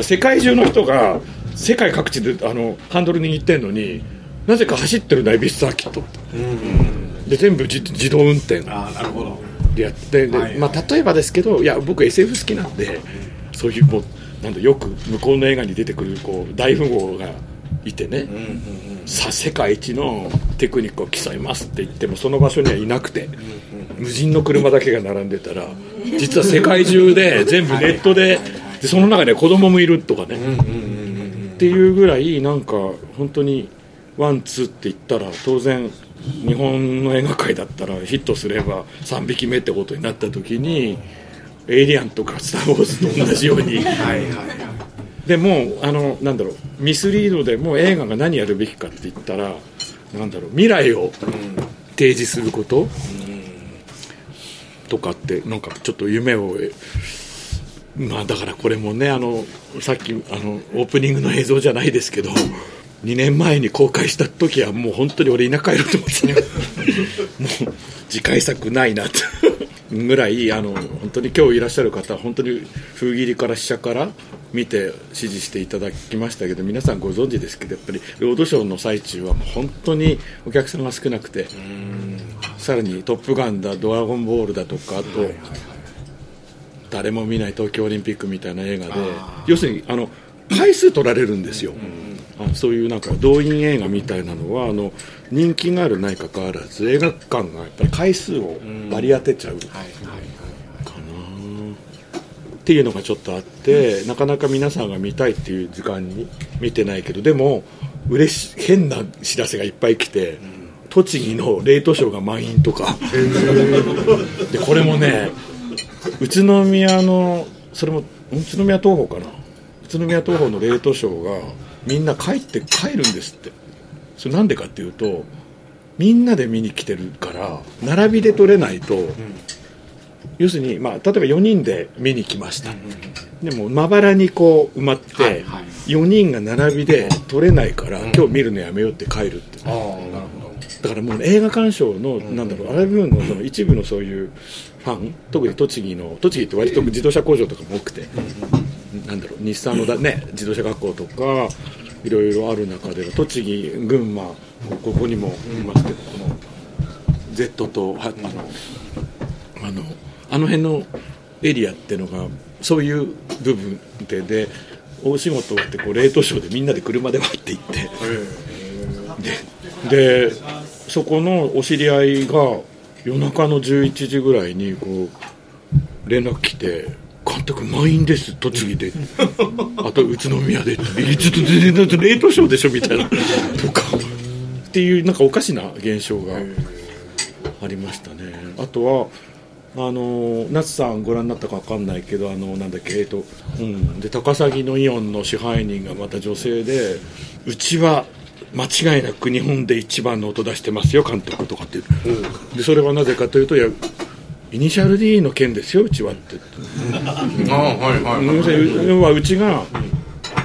世界中の人が世界各地であのハンドル握ってんのになぜか走ってるダイビスサーキット。で全部自自動運転。ああなるほど。でやってで、はいまあ、例えばですけどいや僕 SF 好きなんでそういうもうなんだよく向こうの映画に出てくるこう大富豪がいてね、さあ世界一のテクニックを競いますって言ってもその場所にはいなくて、無人の車だけが並んでたら実は世界中で全部ネットででその中には子供もいるとかね、っていうぐらいなんか本当にワンツーって言ったら当然日本の映画界だったらヒットすれば3匹目ってことになった時に「エイリアン」とか「スター・ウォーズ」と同じように。でもあのなんだろうミスリードでも映画が何やるべきかって言ったらなんだろう未来を提示すること、とかってなんかちょっと夢をえまあだからこれもねあのさっきあのオープニングの映像じゃないですけど2年前に公開した時はもう本当に俺田舎帰ろうと思ってたね もう次回作ないなってぐらいあの本当に今日いらっしゃる方は本当に封切りから試写から見て支持していただきましたけど皆さんご存知ですけどやっぱりロードショーの最中はもう本当にお客さんが少なくてさらに「トップガン」だ「ドラゴンボール」だとかあと誰も見ない東京オリンピックみたいな映画で要するにあの回数取られるんですよ、あそういうなんか動員映画みたいなのはあの人気があるないかかわらず映画館がやっぱり回数を割り当てちゃうかなっていうのがちょっとあって、なかなか皆さんが見たいっていう時間に見てないけどでも嬉し変な知らせがいっぱい来て、栃木のレートショーが満員とか。でこれもね宇都宮のそれも宇都宮東宝かな？宇都宮東宝のレートショーがみんな帰って帰るんですって。それなんでかっていうとみんなで見に来てるから並びで撮れないと、要するに、まあ、例えば4人で見に来ました、でもまばらにこう埋まって、4人が並びで撮れないから、今日見るのやめようって帰るってだからもう映画鑑賞の、なんだろうアラブーンのその一部のそういうファン特に栃木の栃木って割と自動車工場とかも多くて、なんだろう日産のだ、ね、自動車学校とかいろいろある中で栃木群馬ここにもいますけど、この Z とはあのあのあの辺のエリアっていうのがそういう部分でで大仕事終わってこう冷凍ショーでみんなで車で待って行って。ででそこのお知り合いが夜中の11時ぐらいにこう連絡来て「監督満員です。栃木で」あと宇都宮で」って「えちょっと全然冷凍ショーでしょ」みたいな。とかっていうなんかおかしな現象がありましたね。あとはあの夏さんご覧になったか分かんないけどあのなんだっけえっと、うん、で高崎のイオンの支配人がまた女性でうちは間違いなく日本で一番の音出してますよ監督とかって。言うでそれはなぜかというといやイニシャル D の件ですようちはって。言ってあはいはい。はい要はうちが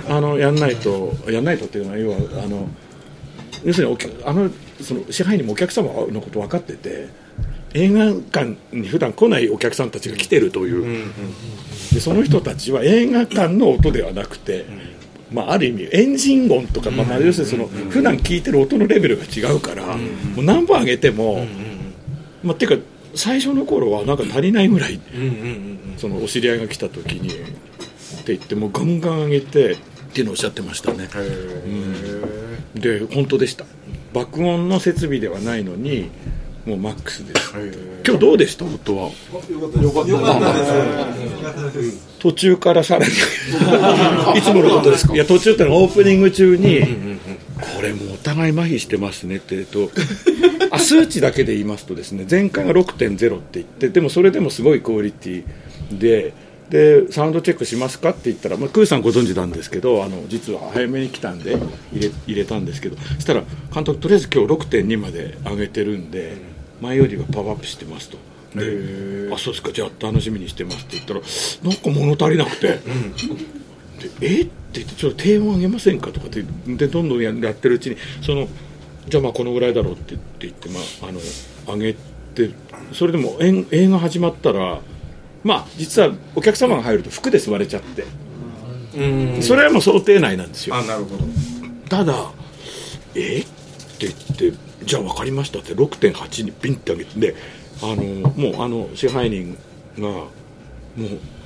あのやんないとやんないとっていうのは要はあの要するにあのその支配人もお客様のこと分かってて映画館に普段来ないお客さんたちが来てるという、でその人たちは映画館の音ではなくて、まあ、ある意味エンジン音とか、まあ、まあ要するにその普段聞いてる音のレベルが違うから、もう何本上げても、まあ、っていうか最初の頃はなんか足りないぐらい、そのお知り合いが来た時にって言ってもうガンガン上げてっていうのをおっしゃってましたね、うん。で本当でした。爆音の設備ではないのにもうマックスです。今日どうでした？音は。よかった。です途中からさらに。いつものことですか？いや途中ってのはオープニング中にこれもうお互い麻痺してますねって言うとあ数値だけで言いますとですね前回が6.0って言ってでもそれでもすごいクオリティででサウンドチェックしますかって言ったら、まあ、クーさんご存知なんですけどあの実は早めに来たんで入れ入れたんですけどそしたら監督とりあえず今日6.2まで上げてるんで前よりはパワーアップしてますと。であそうですか。じゃあ楽しみにしてますって言ったらなんか物足りなくて、でえ？って言ってちょっと低音上げませんかとかってでどんどんややってるうちにそのじゃあまあこのぐらいだろうって言って、まあ、あの上げてそれでも映映画始まったらまあ実はお客様が入ると服で座れちゃって。それはもう想定内なんですよ。あなるほど。ただえ？って言ってじゃあ分かりましたって6.8にピンって上げてであのもうあの支配人がもう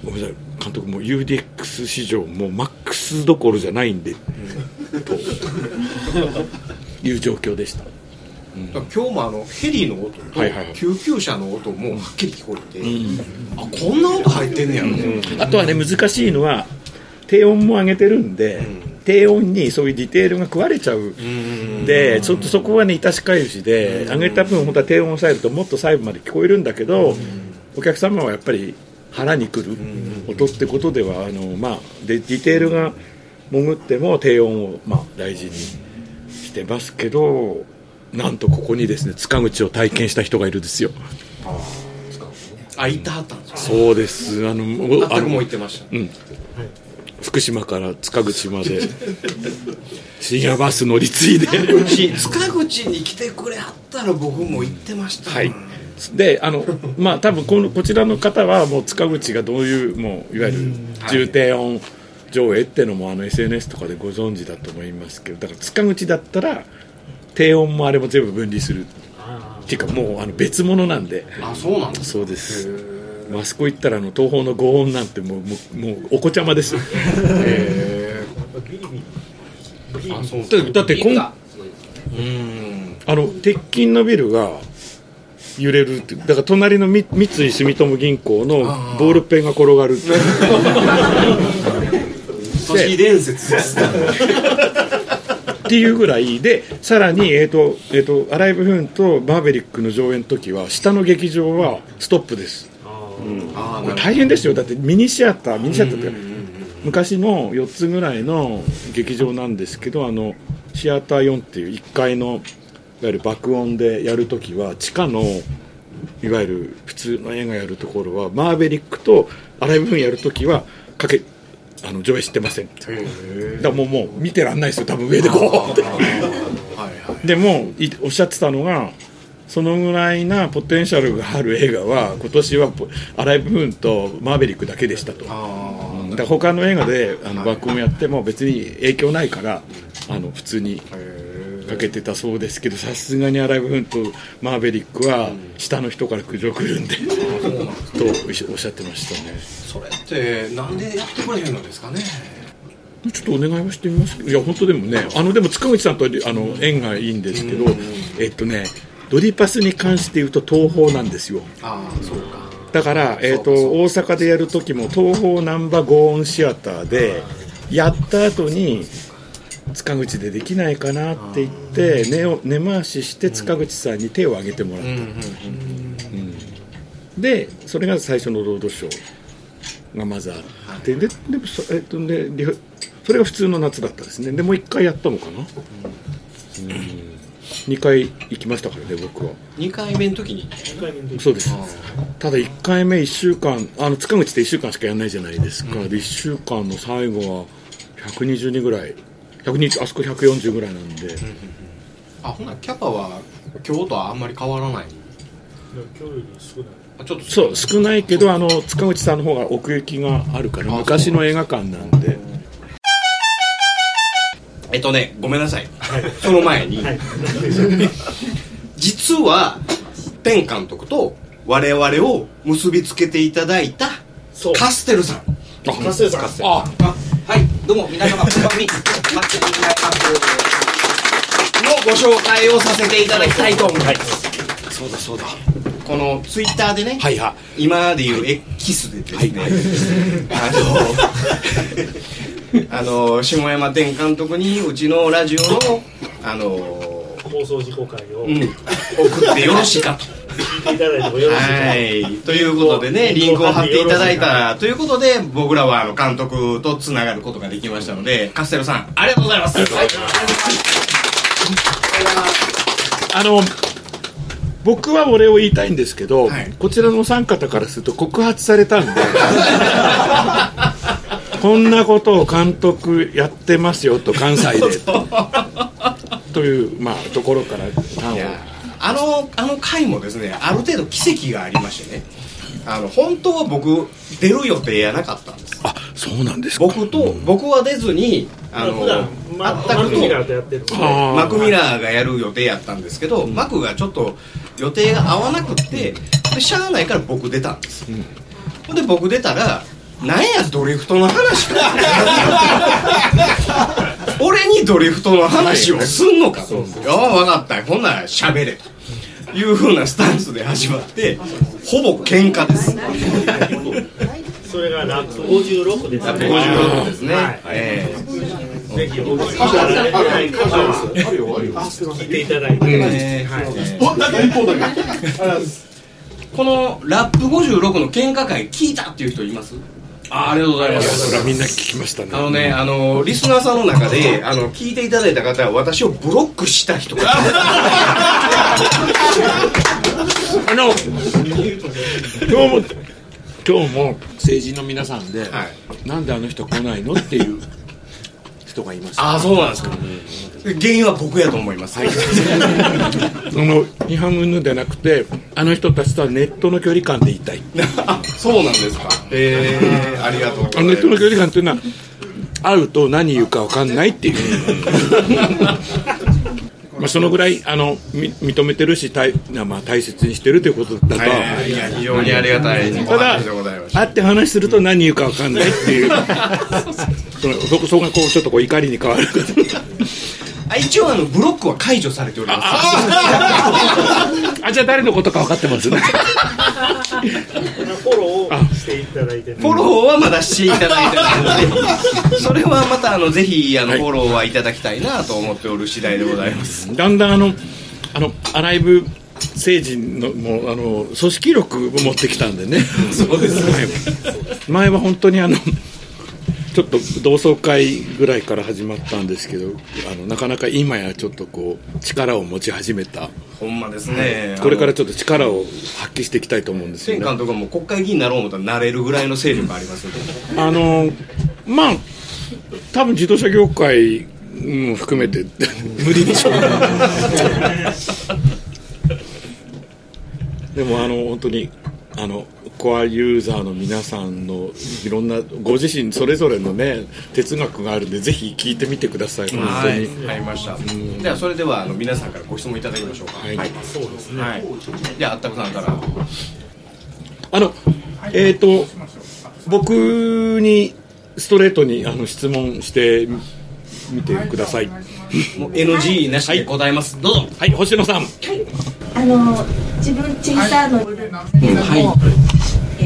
ごめんなさい監督もう UDX 史上もうマックスどころじゃないんで、という状況でした。今日もあのヘリの音と救急車の音もはっきり聞こえて、あこんな音入ってんねやろ、あとはね難しいのは低音も上げてるんで、低音にそういうディテールが食われちゃう、でちょっとそこはね致し返しで、上げた分本当は低音を抑えるともっと細部まで聞こえるんだけど、お客様はやっぱり腹にくる音ってことではあの、まあ、でディテールが潜っても低音を、まあ、大事にしてますけどなんとここにですね塚口を体験した人がいるんですよ。あ行ってはったんですよそうです。あのも全くもう行ってました。うん福島から塚口まで。深夜バス乗り継いで。し塚口に来てくれはったら僕も行ってました、はい。であのまあ多分このこちらの方はもう塚口がどういうもういわゆる重低音上映っていうのもあの SNS とかでご存知だと思いますけどだから塚口だったら低音もあれも全部分離する。っていうかもうあの別物なんで。あそうなんそうですマスコ行ったらあの東宝のご音なんてもうもうもうお子ちゃまです へあそうだだってこんうんあの鉄筋のビルが揺れるってだから隣のみ三井住友銀行のボールペンが転がるって都市伝説です っていうぐらい。でさらに、えーとえー、とアライブ・フーンとマーベリックの上演の時は下の劇場はストップです、これ大変ですよ。だってミニシアターミニシアターって昔の4つぐらいの劇場なんですけどあのシアター4っていう1階のいわゆる爆音でやるときは地下のいわゆる普通の映画やるところはマーベリックとアライブ・ンやるときはかけあの上映してません。だからもうもう見てらんないですよ。多分上でこう。って でもいおっしゃってたのがそのぐらいなポテンシャルがある映画は今年はポアライブ・フーンとマーベリックだけでしたと。うんだから他の映画であの爆音やっても別に影響ないからあの普通にかけてたそうですけどさすがにアライブ・フーンとマーベリックは下の人から苦情来るんで とおっしゃってましたね。それってなんでやってくれへんのですかね？ちょっとお願いをしてみますいや本当でもねあのでも塚口さんとあの縁がいいんですけどえっとねドリパスに関して言うと東宝なんですよ。ああそうか。だから、えー、と大阪でやる時も東宝難波ゴーンシアターでやった後に塚口でできないかなって言って根を根回しして塚口さんに手を挙げてもらった、うんでそれが最初のロードショーがまずあってででもそ,、えーとね、それが普通の夏だったですね。でもう1回やったのかな、うん、2回行きましたからね僕は。2回目の時にそうです。ただ1回目1週間あの塚口って1週間しかやらないじゃないですか、で1週間の最後は120人ぐらい。120あそこ140ぐらいなんで、あほなキャパは今日とはあんまり変わらない？今日より少ない。あちょっとそう少ないけどあの塚口さんの方が奥行きがあるから昔の映画館なんでえっとねごめんなさい、その前に、実はペン監督と我々を結びつけていただいたカステルさん。カステルさん。カステルあはい。どうも皆様こんばんみマッチング大学のご紹介をさせていただきたいと思います、そうだそうだ。このツイッターでね、はいは今でいう X でですね、あの あの下山天監督にうちのラジオのあの放送事故会をうん、送ってよろしいかと。聞いていただいてもよろしいかはい、ということでね、リンクを貼っていただいたということで、僕らはあの監督とつながることができましたので、カステロさん、ありがとうございます。はいあの僕は俺を言いたいんですけど、こちらのお三方からすると告発されたんでこんなことを監督やってますよと関西で。という、まあ、ところから端を。あの、あの回もですね、ある程度奇跡がありましてね、あの、本当は僕、出る予定やなかったんです。あ、そうなんですか。僕と、僕は出ずに、あの、普段まあったくマクミラーとやってるマクミラーがやる予定やったんですけど、マクがちょっと予定が合わなくってでしゃあないから僕出たんです、ほん。で僕出たらなんやドリフトの話か。俺にドリフトの話をすんのか。とよう。分かった。ほんなら喋れと。いうふうなスタンスで始まってほぼ喧嘩です。それがラップ56ですね。ラップ56ですね。はい。えぜひお聞きいただいて。ない方は聞いて。いただい。て、え。はい本だけ一本だけこのラップ56の喧嘩会聞いたっていう人いますあありがとうございます。それはみんな聞きましたね。あのね、あのリスナーさんの中であの聞いていただいた方は私をブロックした人があの今日も今日も政治の皆さんで、なんであの人来ないのっていう人がいました。ああそうなんですか。原因は僕やと思います、はい、その批判云々でなくてあの人たちとはネットの距離感で言いたい。あそうなんですか。ええありがとうございます。あのネットの距離感っていうのは会うと何言うか分かんないっていう まあそのぐらいあのみ認めてるし大,、まあ、大切にしてるということだと。は、はいい。や非常にありがたいただ会って話すると何言うか分かんないっていう。そのそこそこがこうちょっとこう怒りに変わるあ一応あのブロックは解除されております。あ じゃあ誰のことか分かってます？ねフォローしていただいて、フォローはまだしていただいてないので それはまたあのぜひあの、フォローはいただきたいなと思っておる次第でございます。だんだんあのあのアライブ政治のもうあの組織力を持ってきたんでね。そうですね。はい。前は本当にあのちょっと同窓会ぐらいから始まったんですけどあのなかなか今やちょっとこう力を持ち始めた。ほんまですね。これからちょっと力を発揮していきたいと思うんですよね前監督はもう国会議員になろう思ったらなれるぐらいの勢力ありますんであのまあ多分自動車業界も含めて 無理でしょうでもあの本当にあのコアユーザーの皆さんのいろんなご自身それぞれのね哲学があるんでぜひ聞いてみてください本当に、はい、ありました。ではそれではあの皆さんからご質問いただきましょうか。はいそうですね、はい。じゃああったくさんから。あのえっ、と僕にストレートにあの質問してみてくださいもう NG なしで答えます。どうぞ。はい星野さんあの自分チェイサーのけれども、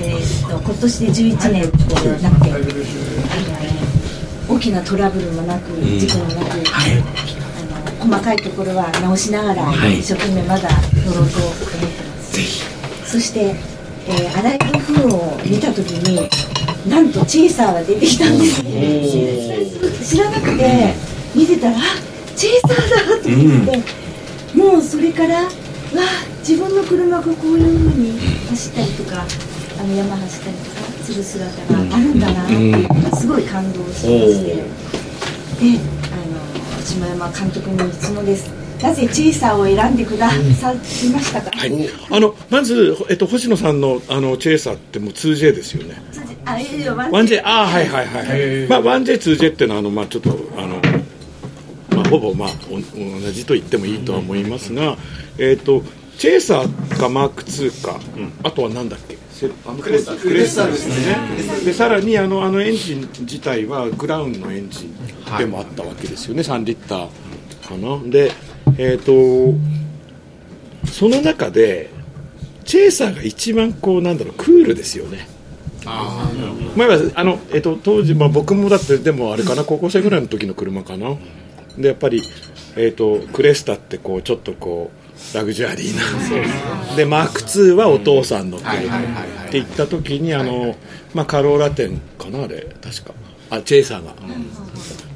えと今年で11年こうなって、あの大きなトラブルもなく、事故もなく、あの細かいところは直しながら、一生懸命まだ乗ろうと思ってます。そして、えー、アライブを見たときに、なんとチェイサーが出てきたんですね。知らなくて見てたら、あチェイサーだって言って、もうそれから、わあ自分の車がこういうふうに走ったりとかあの山走ったりとかする姿があるんだなすごい感動しまして、であの島山監督に質問ですなぜチェイサーを選んでくださいましたか、はい、あのまず、えっと、星野さんのあのチェイサーってもう 2J ですよね。あいやいや 1J、あーはいはいはい。まあ、1J、2J っていうのは、あの、まあ、ちょっと、あの、まあ、ほぼ、まあ、お同じと言ってもいいとは思いますが、えっと、チェイサーかマーク2か、あとはなんだっけ？セクレッサですね。で、さらに、あの、あのエンジン自体は、グラウンのエンジンでもあったわけですよね、3リッターかな。で、えっと、その中で、チェイサーが一番こうなんだろうクールですよね。前はあの、えっと、当時、まあ、僕もだってでもあれかな高校生ぐらいの時の車かなでやっぱり、えっと、クレスタってこうちょっとこうラグジュアリーな。でマーク2はお父さんの車って言った時にあの、まあ、カローラ店かなあれ。確か。あチェイサーが。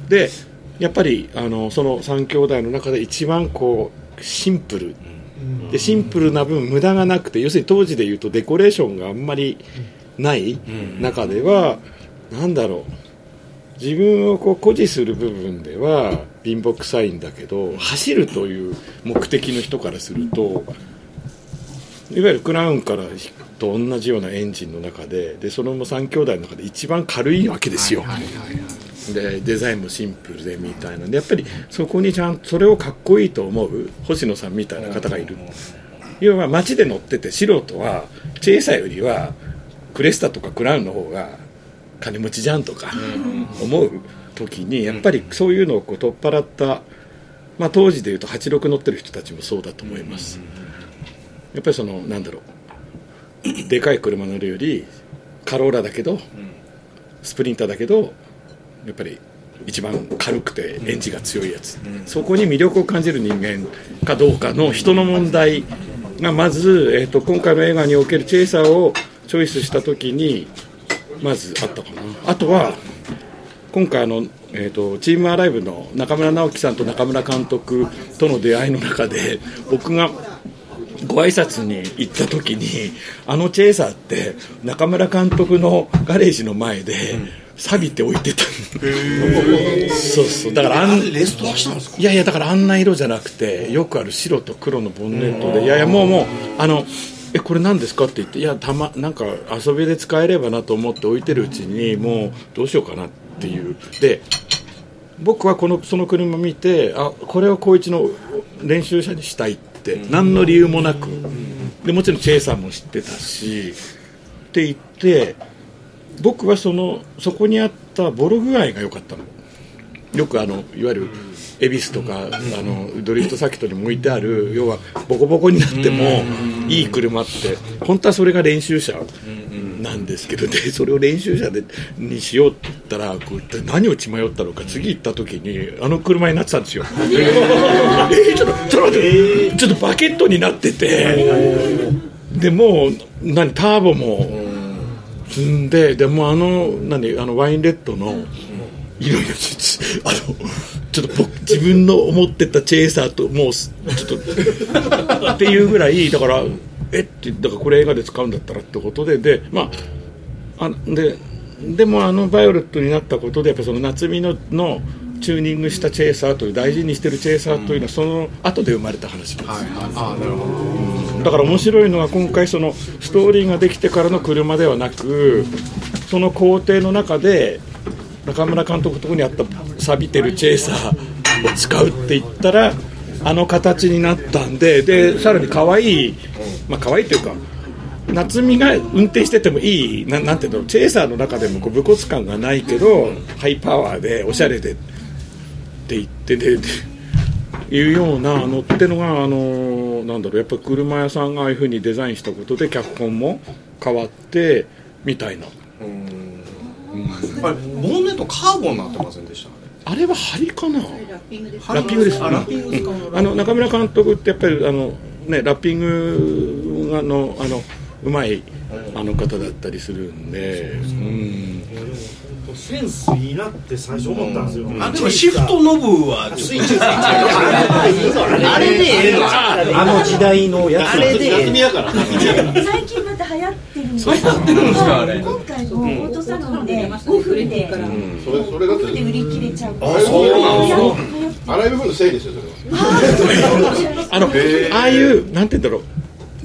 でやっぱりあのその3兄弟の中で一番こうシンプル。でシンプルな分無駄がなくて要するに当時でいうとデコレーションがあんまりない中では、なんだろう自分をこう誇示する部分では貧乏くさいんだけど走るという目的の人からするといわゆるクラウンからと同じようなエンジンの中ででその3兄弟の中で一番軽いわけですよ。でデザインもシンプルでみたいなんでやっぱりそこにちゃんとそれをかっこいいと思う星野さんみたいな方がいる。要は街で乗ってて素人はチェイサーよりはクレスタとかクラウンの方が金持ちじゃんとか思う時にやっぱりそういうのをこう取っ払った、まあ、当時でいうと86乗ってる人たちもそうだと思います、やっぱりそのなんだろうでかい車乗るよりカローラだけど、スプリンターだけどやっぱり一番軽くてエンジンが強いやつ、そこに魅力を感じる人間かどうかの人の問題がまず、えー、と今回の映画におけるチェイサーをチョイスした時にまずあったかな。あとは今回あの、えー、とチームアライブの中村直樹さんと中村監督との出会いの中で僕がご挨拶に行った時にあのチェイサーって中村監督のガレージの前で錆びて置いてた。のそうそう。だからあんレストアしたんですか？いやいやだからあんな色じゃなくてよくある白と黒のボンネットでいやいやもうもうあのえこれ何ですか？って言っていやたまなんか遊びで使えればなと思って置いてるうちにもうどうしようかなっていうで僕はこのその車見てあこれを光一の練習車にしたいって何の理由もなく。でもちろんチェイさんも知ってたし。って言って僕はそのそこにあったボロ具合が良かったの。よくあのいわゆる恵比寿とか、あのドリフトサーキットに向いてある要はボコボコになってもいい車って本当はそれが練習車なんですけどでそれを練習車でにしようって言ったらこう一体何を血迷ったのか次行った時にあの車になってたんですよ。えーちょっとちょっと待ってちょっとバケットになっててでもう何ターボも積んででもあの何あのワインレッドの色々ちあのちょっと僕自分の思ってたチェイサーともうすちょっとっていうぐらいだからえってだからこれ映画で使うんだったらってことででまああででもあのバイオレットになったことでやっぱその夏美ののチューニングしたチェイサーという大事にしてるチェイサーというのはその後で生まれた話です、あなるほだから面白いのは今回そのストーリーができてからの車ではなくその工程の中で中村監督のところにあった錆びてるチェイサーを使うって言ったらあの形になったんででさらに可愛いまあ可愛いというか夏美が運転しててもいいななんていうのチェイサーの中でもこう武骨感がないけどハイパワーでおしゃれでって言ってででいうようなのってのがあのなんだろうやっぱ車屋さんがああいうふうにデザインしたことで脚本も変わってみたいな。あれボンネットカーボンになってませんでした？あれは針かな？ラッピングです。ラッピングですあラッピングですか？うんあの中村監督ってやっぱりあの、ね、ラッピングがのあのうまいあの方だったりするんで、うん、センスいいなって最初思ったんですよ、あでもシフトノブはスイッチついてるあれでええの。あの時代のやつ。あれでええみやから最近また流行ってるんです流行ってるんですかあれ今回のオートサロンで5分でそれそれだって5分で売り切れちゃう。あそうなんですか。流行って洗い部分のせいですよそれは。あのああいうなんて言うんだろう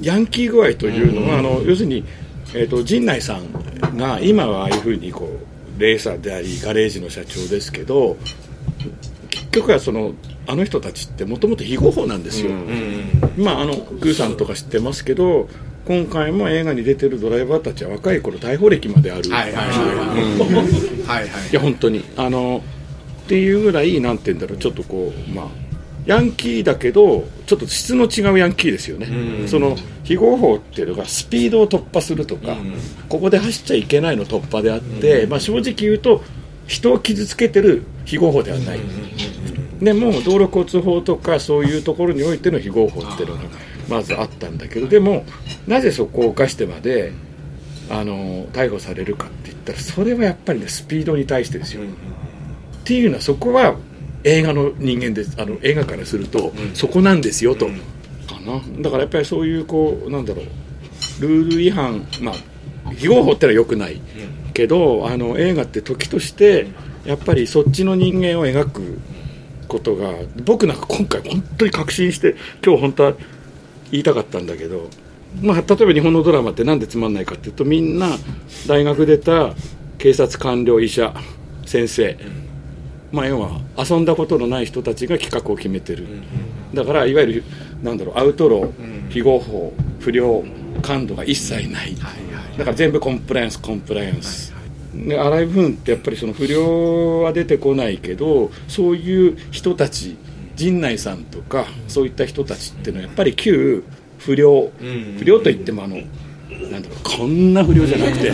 ヤンキー具合というのは、あの要するに、えー、と陣内さんが今はああいうふうにこうレーサーでありガレージの社長ですけど結局はそのあの人たちってもともと非合法なんですよ、まああのグーさんとか知ってますけど今回も映画に出てるドライバーたちは若い頃逮捕歴まである、はいはいはい。いや本当に。あのっていうぐらいなんて言うんだろうちょっとこうまあヤンキーだけどちょっと質の違うヤンキーですよね、その非合法っていうのがスピードを突破するとか、ここで走っちゃいけないの突破であって、まあ、正直言うと人を傷つけてる非合法ではない、でも道路交通法とかそういうところにおいての非合法っていうのがまずあったんだけどでもなぜそこを犯してまであの逮捕されるかって言ったらそれはやっぱりねスピードに対してですよ、っていうのはそこは映画の人間ですあの映画からすると、そこなんですよと、かな。だからやっぱりそういうこうなんだろうルール違反まあ非合法ってのはよくない、けどあの映画って時としてやっぱりそっちの人間を描くことが僕なんか今回本当に確信して今日本当は言いたかったんだけど、まあ、例えば日本のドラマってなんでつまんないかっていうとみんな大学出た警察官僚医者先生、まあ、要は遊んだことのない人たちが企画を決めてる、だからいわゆるなんだろうアウトロー、非合法不良感度が一切ない、だから全部コンプライアンスコンプライアンス。で荒井文ってやっぱりその不良は出てこないけどそういう人たち陣内さんとかそういった人たちっていうのはやっぱり旧不良不良といってもあのなんだろうこんな不良じゃなくて。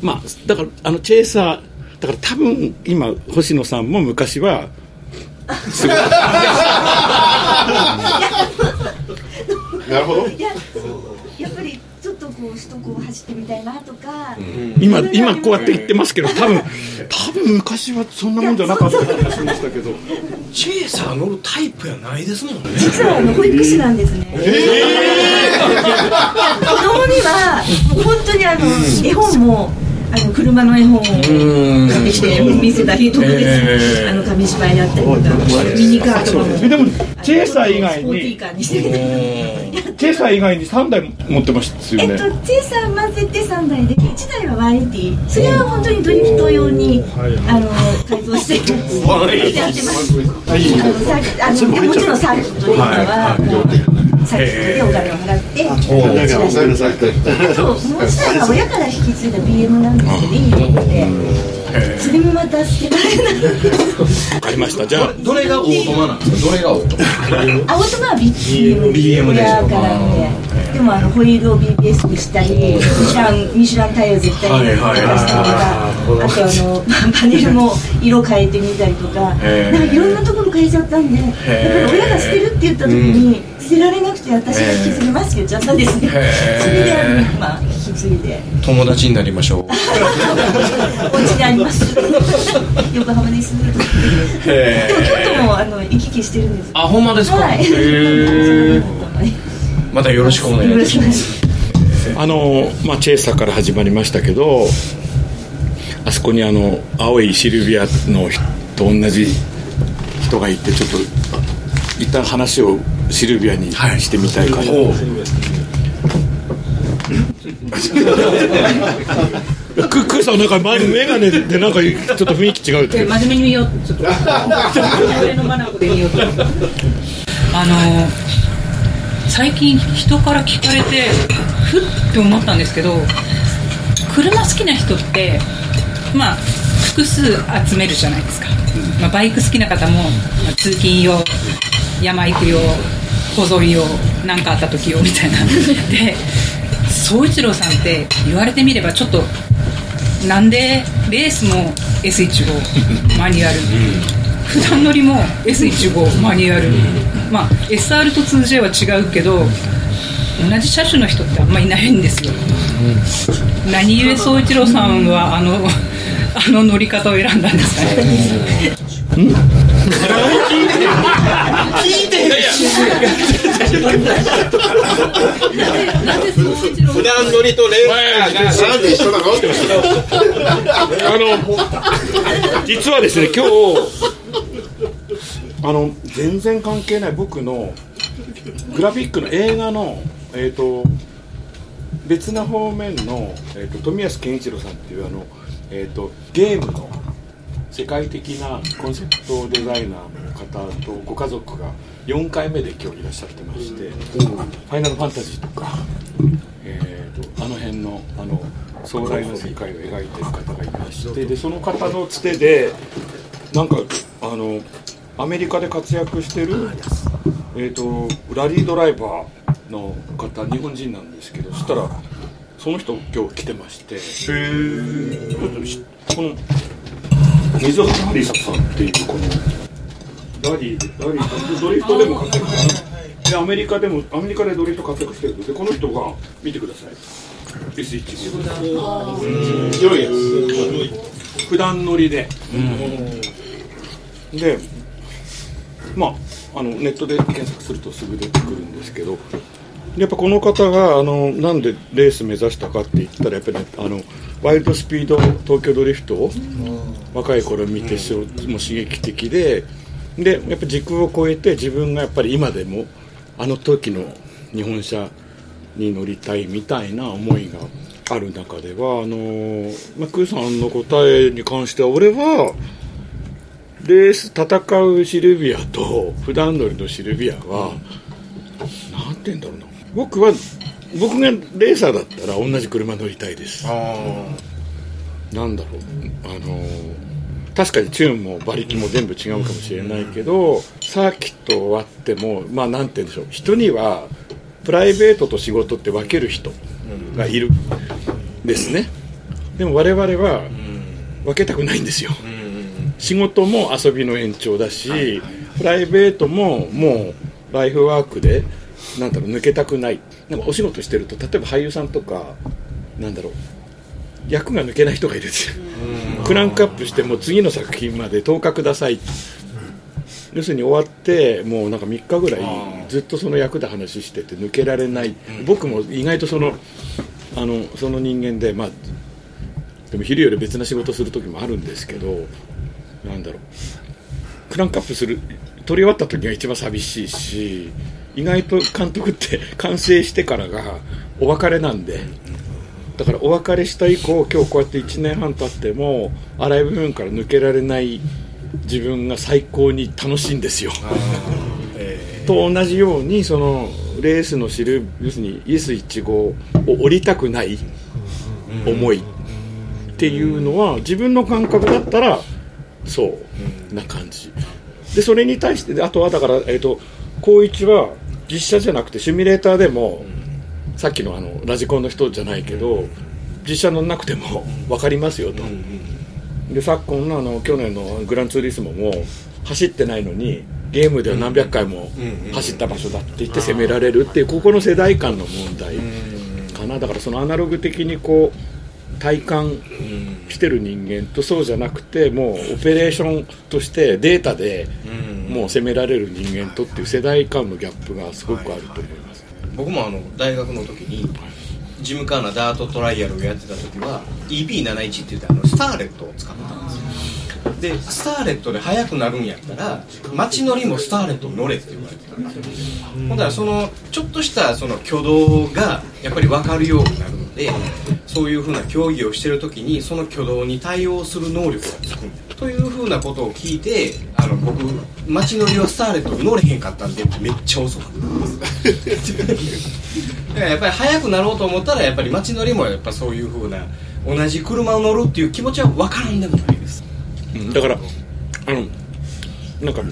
まあだからあのチェイサーだから多分今星野さんも昔はすごい。なるほどこう首都高を走ってみたいなとか、今今こうやって言ってますけど多分 多分昔はそんなもんじゃなかった気がしましたけどチェイサー乗るタイプやないですもんね。実はあの保育士なんですね、子供にはもう本当にあの絵本もあの車の絵本を買ってきて見せたり特別あの紙芝居だったりとかミニカーとかも。でもチェイサー以外スポーティーにカーに。してチェイサー以外に3 台持ってましたよえっとね、チェイサー混ぜて3台で1台はワイエティそれは本当にドリフト用にあの改造してやってます。あのサーキットあのもちろんサーキットというのは。サーキットでお金を払ってそうもう一台は親から引き継いだ BM なんですけどいいのでそれもまた捨てられないわかりました。じゃあどれがオートマなんですか？どれがオートマ？青トマは BM, 親からのででもあのホイールを BBS にしたりミシュランミシュランタイヤを絶対に出したりとかあとあのパネルも色変えてみたりとか。なんかいろんなところ変えちゃったんでだから親が捨てるって言った時に捨てられなくて私が引き継ぎます言っちゃったんですね。それであのまあ引き継いで。友達になりましょう。お家にあります。横浜に住んでるでも京都もあの行き来してるんです。あほんまですか？はい。またよろしくお願いします。あの、まあ、チェイサーから始まりましたけどあそこにあの青いシルビアの人と同じ人がいてちょっとあ一旦話をシルビアにしてみたいかな、ククーさんなんか前眼鏡でなんかちょっと雰囲気違うって。真面目に見ようちょっと俺のマナコで見ようと。あの最近人から聞かれてふって思ったんですけど車好きな人ってまあ複数集めるじゃないですか、まあ、バイク好きな方も、まあ通勤用山行く用小沿い用何かあった時用みたいな。で宗一郎さんって言われてみればちょっとなんでレースも S15 マニュアル。普段乗りも S15 マニュアル。まあ SR と 2J は違うけど同じ車種の人ってあんまいないんですよ。何故宗一郎さんはあのあの乗り方を選んだんですかね聞いてなんで宗一郎普段乗りとレーサーがなんで一緒なのあの実はですね今日あの全然関係ない僕のグラフィックの映画のえっ、と別な方面の、えー、と富安健一郎さんっていうあの、えー、とゲームの世界的なコンセプトデザイナーの方とご家族が4回目で今日いらっしゃってまして「ファイナルファンタジー」とか、えー、とあの辺のあの壮大な世界を描いてる方がいましてでその方のつてでなんかあのアメリカで活躍してる、えー、とラリードライバーの方日本人なんですけどそしたらその人今日来てまして。ちょっとしこの水原ハリサさんっていうこのラリーでラリードリフトでも活躍してる。でアメリカでもアメリカでドリフト活躍してる。でこの人が見てください S1 広いやつ普段乗りで、でまああのネットで検索するとすぐ出てくるんですけどやっぱこの方があのなんでレース目指したかって言ったらやっぱりねあのワイルドスピード東京ドリフトを若い頃見てしょもう刺激的ででやっぱ時空を超えて自分がやっぱり今でもあの時の日本車に乗りたいみたいな思いがある中ではあの、まあ、クーさんの答えに関しては俺はレース戦うシルビアと普段乗りのシルビアはなんて言うんだろうな僕は僕がレーサーだったら同じ車乗りたいです。なんだろう。あの確かにチューンも馬力も全部違うかもしれないけどサーキット終わってもまあなんて言うんでしょう。人にはプライベートと仕事って分ける人がいるですね。でも我々は分けたくないんですよ。仕事も遊びの延長だしプライベートももうライフワークでなんだろう抜けたくない。なんかお仕事してると例えば俳優さんとかなんだろう。役が抜けない人がいるん。ですよクランクアップしてもう次の作品まで10日ください。要するに終わってもうなんか3日ぐらいずっとその役で話してて抜けられない、僕も意外とそのあのその人間でまあでも昼より別な仕事する時もあるんですけどなんだろう。クランクアップする撮り終わった時が一番寂しいし意外と監督って完成してからがお別れなんで。だからお別れした以降今日こうやって1年半経っても荒い部分から抜けられない自分が最高に楽しいんですよ。と同じようにそのレースの知る要するにイエス1号を降りたくない思い。っていうのは自分の感覚だったらそうな感じ。でそれに対してあとはだから、えー、と高一は実写じゃなくてシミュレーターでも、さっきのあのラジコンの人じゃないけど実写乗んなくても分かりますよと、で昨今のあの去年のグランツーリスモも走ってないのにゲームでは何百回も走った場所だって言って責められるっていうここの世代間の問題かな。だからそのアナログ的にこう体感してる人間とそうじゃなくてもうオペレーションとしてデータでもう責められる人間とっていう世代間のギャップがすごくあると思います、僕もあの大学の時にジムカーナダートトライアルをやってた時は EP71 って言ってあのスターレットを使ってたんですよ。でスターレットで速くなるんやったら街乗りもスターレット乗れって言われてたんですよ。ほんだらそのちょっとしたその挙動がやっぱり分かるようになるのでそういうふうな競技をしてる時にその挙動に対応する能力がつくんだというふうなことを聞いてあの僕街乗りはスターレット乗れへんかったんでめっちゃ遅かった。ですやっぱり速くなろうと思ったらやっぱり街乗りもやっぱそういうふうな同じ車を乗るっていう気持ちは分からんでもないです。うんだからあのなんか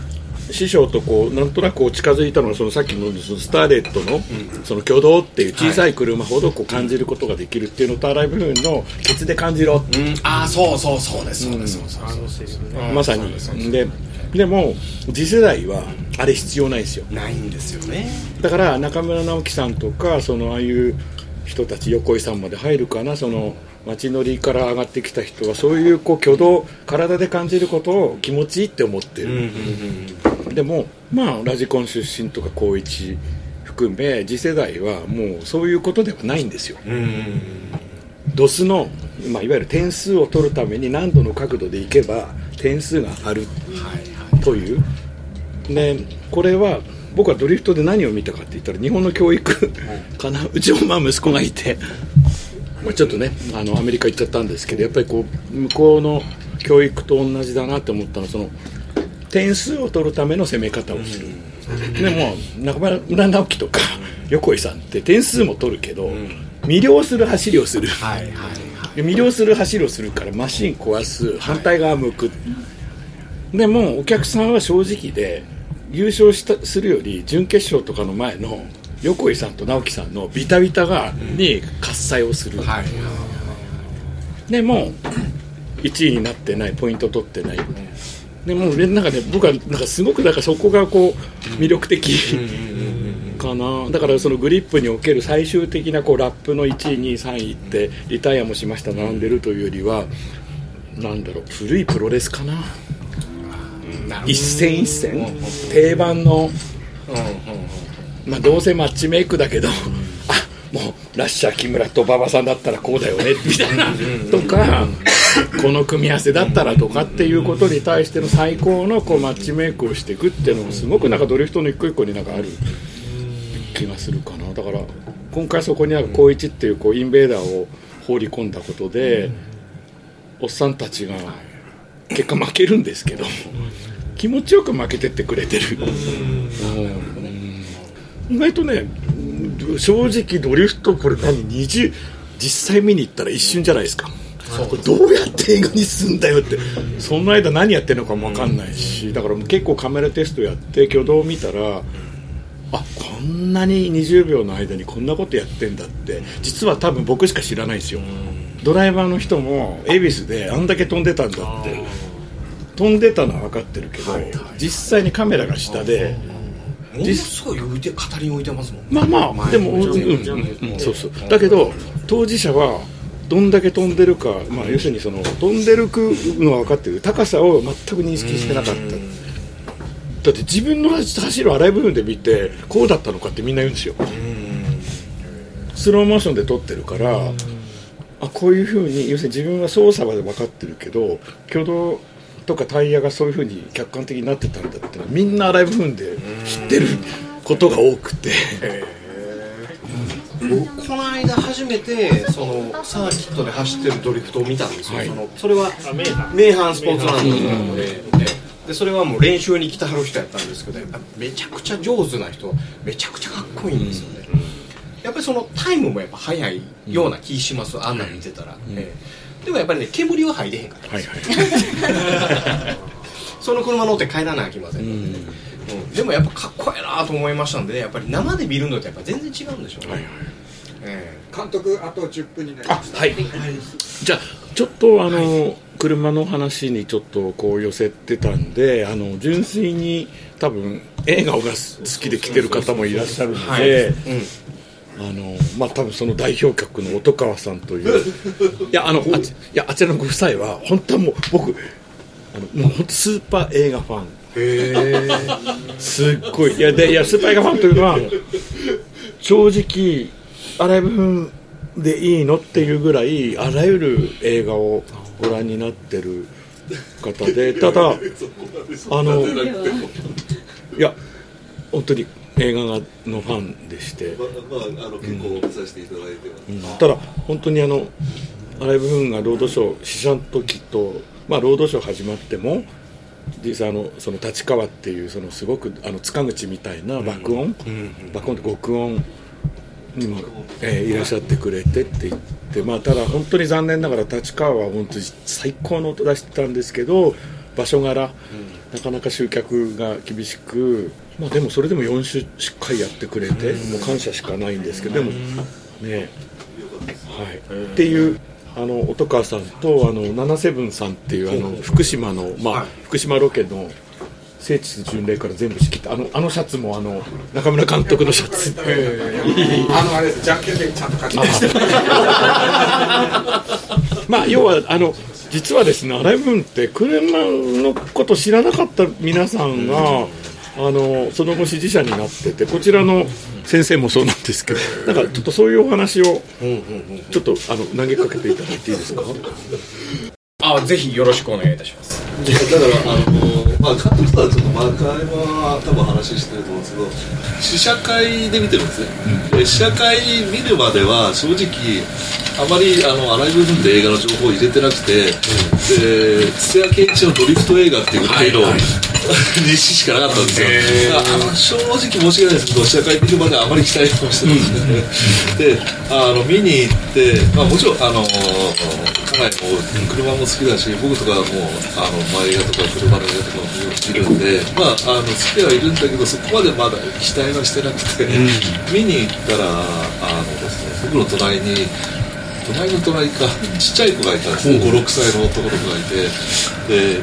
師匠とこうなんとなくこう近づいたのはそのさっきのそのスターレットのその挙動っていう小さい車ほどこう感じることができるっていうのと荒い部分のケツで感じろ、ああそうそうそうですそうです、まさに。ででも次世代はあれ必要ないんですよ。ないんですよね。だから中村直樹さんとかそのああいう人たち横井さんまで入るかな。その街乗りから上がってきた人はそういうこう挙動体で感じることを気持ちいいって思ってる、でもまあラジコン出身とか高一含め次世代はもうそういうことではないんですよ、ドスの、まあ、いわゆる点数を取るために何度の角度でいけば点数があるという、でこれは僕はドリフトで何を見たかって言ったら日本の教育かな。うちもまあ息子がいて、まあ、ちょっとねあのアメリカ行っちゃったんですけどやっぱりこう向こうの教育と同じだなって思ったのはその点数を取るための攻め方をする、でも中村直樹とか横井さんって点数も取るけど、魅了する走りをする、魅了する走りをするからマシン壊す反対側向く、でもお客さんは正直で優勝したするより準決勝とかの前の横井さんと直樹さんのビタビタがに喝采をする、でも1位になってないポイント取ってない、でも俺の中で僕はなんかすごくだからそこがこう魅力的かな。だからそのグリップにおける最終的なこうラップの1位2位3位ってリタイアもしました並んでるというよりはなんだろう古いプロレスかな。一戦一戦。定番のまあどうせマッチメイクだけどあもうラッシャー木村と馬場さんだったらこうだよねみたいな。とか この組み合わせだったらとかっていうことに対しての最高のこうマッチメイクをしていくっていうのもすごくなんかドリフトの一個一個になんかある気がするかな。だから今回そこになんか高一っていうこうインベーダーを放り込んだことでおっさんたちが結果負けるんですけど気持ちよく負けてってくれてる、意外とね正直ドリフトこれ何20実際見に行ったら一瞬じゃないですか。これどうやって映画にすんだよって。その間何やってるのかも分かんないしだから結構カメラテストやって挙動を見たらあこんなに20秒の間にこんなことやってんだって。実は多分僕しか知らないんですよ。ドライバーの人も恵比寿であんだけ飛んでたんだって。飛んでたのは分かってるけど実際にカメラが下でものすごい置いて語りに置いてますもんまあまあでも、うん、そうそう。だけど当事者はどんだけ飛んでるか、まあ、要するにその飛んでるのは分かってる。高さを全く認識してなかった。だって自分の走る荒い部分で見てこうだったのかってみんな言うんですよ。スローモーションで撮ってるからあこういうふうに要するに自分は操作まで分かってるけど挙動とかタイヤがそういうふうに客観的になってたんだってみんな荒い部分で知ってることが多くて。僕この間初めてそのサーキットで走ってるドリフトを見たんですよ、はい。そのそれはあ名阪スポーツランドなので,、でそれはもう練習に来たはる人やったんですけどめちゃくちゃ上手な人めちゃくちゃかっこいいんですよね、やっぱりそのタイムもやっぱ速いような気します、あんなん見てたら、ええ。でもやっぱりね煙は吐いてへんかったはいはい。その車乗って帰らなあきませんので、ね。うん。でもやっぱかっこいいなと思いましたんでやっぱり生で見るのとやっぱ全然違うんでしょうね、え監督あと10分になりました。はい。じゃあちょっとあの車の話にちょっとこう寄せてたんであの純粋に多分映画が好きで来てる方もいらっしゃるので、あのまあ多分その代表格の音川さんという。いやあのあちいやあちらのご夫妻は本当はもう僕あのもう本当スーパー映画ファン。すっごい。いやでいやスーパー映画ファンというのは正直あらゆる部分でいいのっていうぐらいあらゆる映画をご覧になってる方でただあのいや本当に映画のファンでして、ままあ、あの結構見させていただいてます、うん。ただ本当にあの荒井部分がロードショー死者の時と、まあ、ロードショー始まっても実際あのその立川っていうそのすごくあの塚口みたいな爆音、爆音って極音にも、えーいらっしゃってくれてって言って、まあ、ただ本当に残念ながら立川は本当に最高の音出してたんですけど場所柄、なかなか集客が厳しく、まあ、でもそれでも4週しっかりやってくれて、もう感謝しかないんですけどでもねはい、っていうあの音川さんとあの七セブンさんっていうあの福島の、まあ福島ロケの聖地巡礼から全部仕切った。あのあのシャツもあの中村監督のシャツ。あのあれです。じゃんけんでちゃんと勝ちました。まあ要はあの実はですね、アライブンって車のこと知らなかった皆さんが、あのその後支持者になっててこちらの先生もそうなんですけどなんかちょっとそういうお話をちょっとあの投げかけていただいていいですか？あぜひよろしくお願いいたします。だからあの、まあ、監督とはちょっと前は多分話してると思うんですけど試写会で見てるんですね、で試写会見るまでは正直あまりあの荒い部分で映画の情報を入れてなくて、で土屋圭一のドリフト映画っていう程度、熱視しかなかったんですよ、あの正直申し訳ないです。けど試写会見るまではあまり期待をしてないですね、であの見に行って、まあ、もちろんあのかなりもう車も好きだし僕とかはもうあの前映画とか車の映画とかも見るんで、まあ、あの好きではいるんだけどそこまでまだ期待はしてなくて、見に行ったらあのです、ね、僕の隣に隣の隣かちっちゃい子がいたんですね、56歳の男の子がいて。で